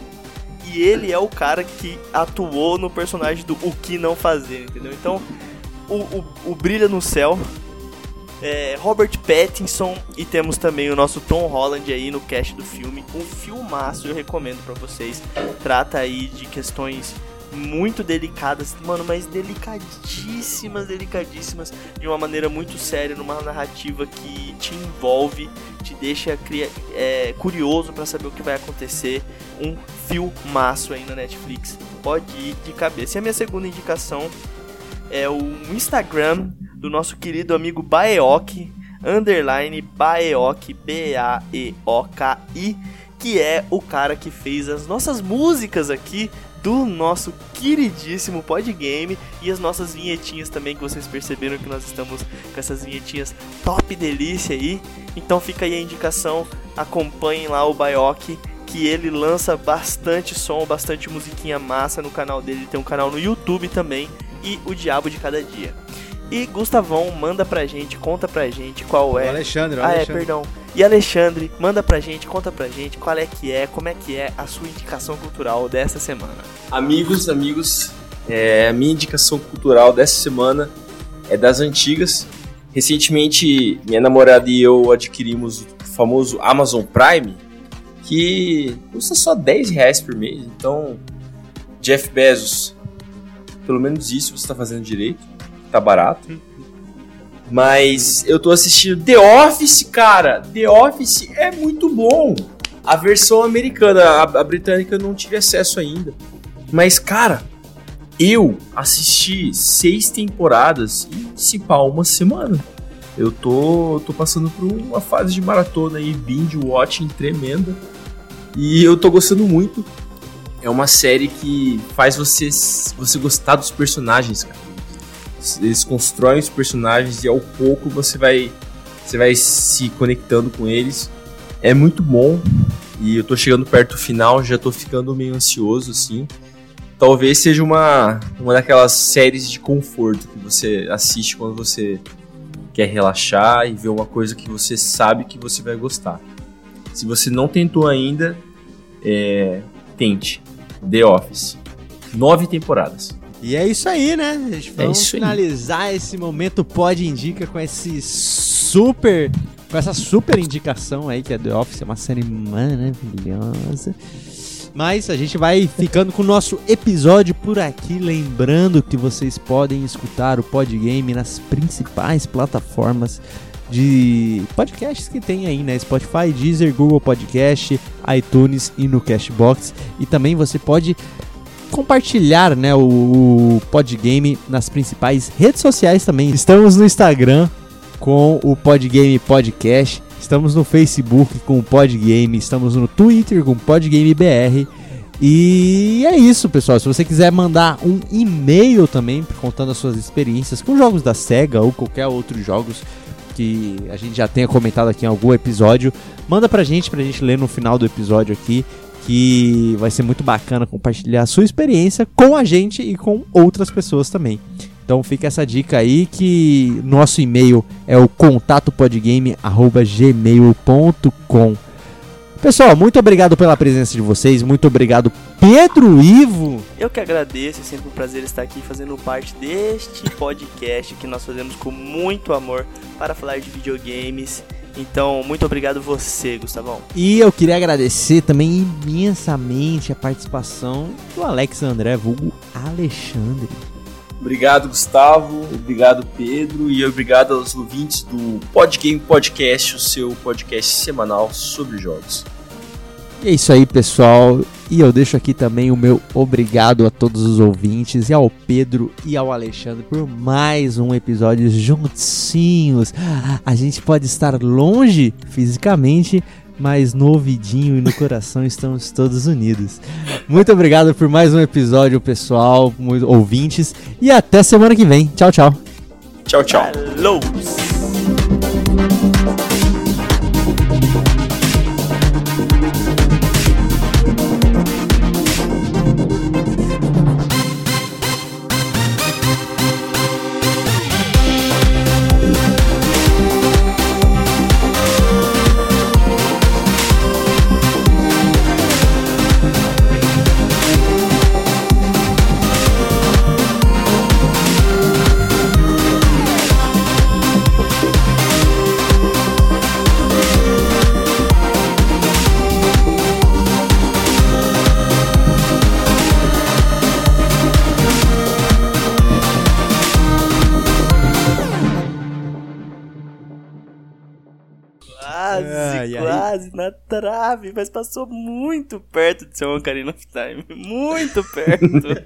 E ele é o cara que atuou no personagem do o que não fazer, entendeu? Então, o, o, o Brilha no Céu é, Robert Pattinson e temos também o nosso Tom Holland aí no cast do filme. Um filmaço, eu recomendo para vocês. Trata aí de questões muito delicadas, mano, mas delicadíssimas, delicadíssimas, de uma maneira muito séria, numa narrativa que te envolve, te deixa é, curioso para saber o que vai acontecer. Um filmaço aí na Netflix, pode ir de cabeça. E a minha segunda indicação é o Instagram do nosso querido amigo Baeok, underline Baeok, B-A-E-O-K-I, que é o cara que fez as nossas músicas aqui do nosso queridíssimo Podgame e as nossas vinhetinhas também, que vocês perceberam que nós estamos com essas vinhetinhas top delícia aí. Então fica aí a indicação, acompanhem lá o Baioc, que ele lança bastante som, bastante musiquinha massa no canal dele, tem um canal no YouTube também, e o Diabo de Cada Dia. E Gustavão, manda pra gente, conta pra gente qual é.
O Alexandre, o
ah,
Alexandre.
é, perdão. E Alexandre, manda pra gente, conta pra gente qual é que é, como é que é a sua indicação cultural dessa semana.
Amigos, amigos, é, a minha indicação cultural dessa semana é das antigas. Recentemente, minha namorada e eu adquirimos o famoso Amazon Prime, que custa só 10 reais por mês. Então, Jeff Bezos, pelo menos isso você está fazendo direito tá barato. Mas eu tô assistindo The Office, cara. The Office é muito bom. A versão americana, a, a britânica eu não tive acesso ainda. Mas, cara, eu assisti seis temporadas em se pá uma semana. Eu tô, tô passando por uma fase de maratona aí, binge watching tremenda. E eu tô gostando muito. É uma série que faz você, você gostar dos personagens, cara eles constroem os personagens e ao pouco você vai você vai se conectando com eles. É muito bom e eu tô chegando perto do final, já tô ficando meio ansioso assim. Talvez seja uma uma daquelas séries de conforto que você assiste quando você quer relaxar e ver uma coisa que você sabe que você vai gostar. Se você não tentou ainda, é, tente. The Office. Nove temporadas.
E é isso aí, né? É vamos é finalizar aí. esse momento Pode Indica com esse super. Com essa super indicação aí, que é The Office, é uma série maravilhosa. Mas a gente vai ficando com o nosso episódio por aqui. Lembrando que vocês podem escutar o Podgame nas principais plataformas de podcasts que tem aí, né? Spotify, Deezer, Google Podcast, iTunes e no Cashbox. E também você pode compartilhar né, o, o Podgame nas principais redes sociais também. Estamos no Instagram com o Podgame Podcast, estamos no Facebook com o Podgame, estamos no Twitter com o Podgame BR. E é isso, pessoal. Se você quiser mandar um e-mail também contando as suas experiências com jogos da SEGA ou qualquer outros jogos que a gente já tenha comentado aqui em algum episódio, manda pra gente, pra gente ler no final do episódio aqui que vai ser muito bacana compartilhar a sua experiência com a gente e com outras pessoas também. Então fica essa dica aí que nosso e-mail é o contatopodgame@gmail.com. Pessoal, muito obrigado pela presença de vocês, muito obrigado Pedro Ivo.
Eu que agradeço, é sempre um prazer estar aqui fazendo parte deste podcast que nós fazemos com muito amor para falar de videogames então, muito obrigado você, Gustavão.
E eu queria agradecer também imensamente a participação do Alex André, vulgo Alexandre.
Obrigado, Gustavo. Obrigado, Pedro. E obrigado aos ouvintes do Podgame Podcast, o seu podcast semanal sobre jogos.
E é isso aí, pessoal. E eu deixo aqui também o meu obrigado a todos os ouvintes e ao Pedro e ao Alexandre por mais um episódio juntinhos. A gente pode estar longe fisicamente, mas no ouvidinho e no coração estamos todos unidos. Muito obrigado por mais um episódio, pessoal, ouvintes, e até semana que vem. Tchau, tchau.
Tchau, tchau.
Falou! Na trave, mas passou muito perto de ser uma Ocarina of Time. Muito perto.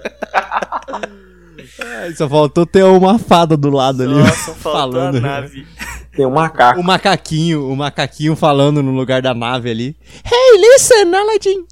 é, só faltou ter uma fada do lado ali.
Nossa, falando. a nave.
Tem um macaco.
O macaquinho, o macaquinho falando no lugar da nave ali. Hey, listen, Aladdin!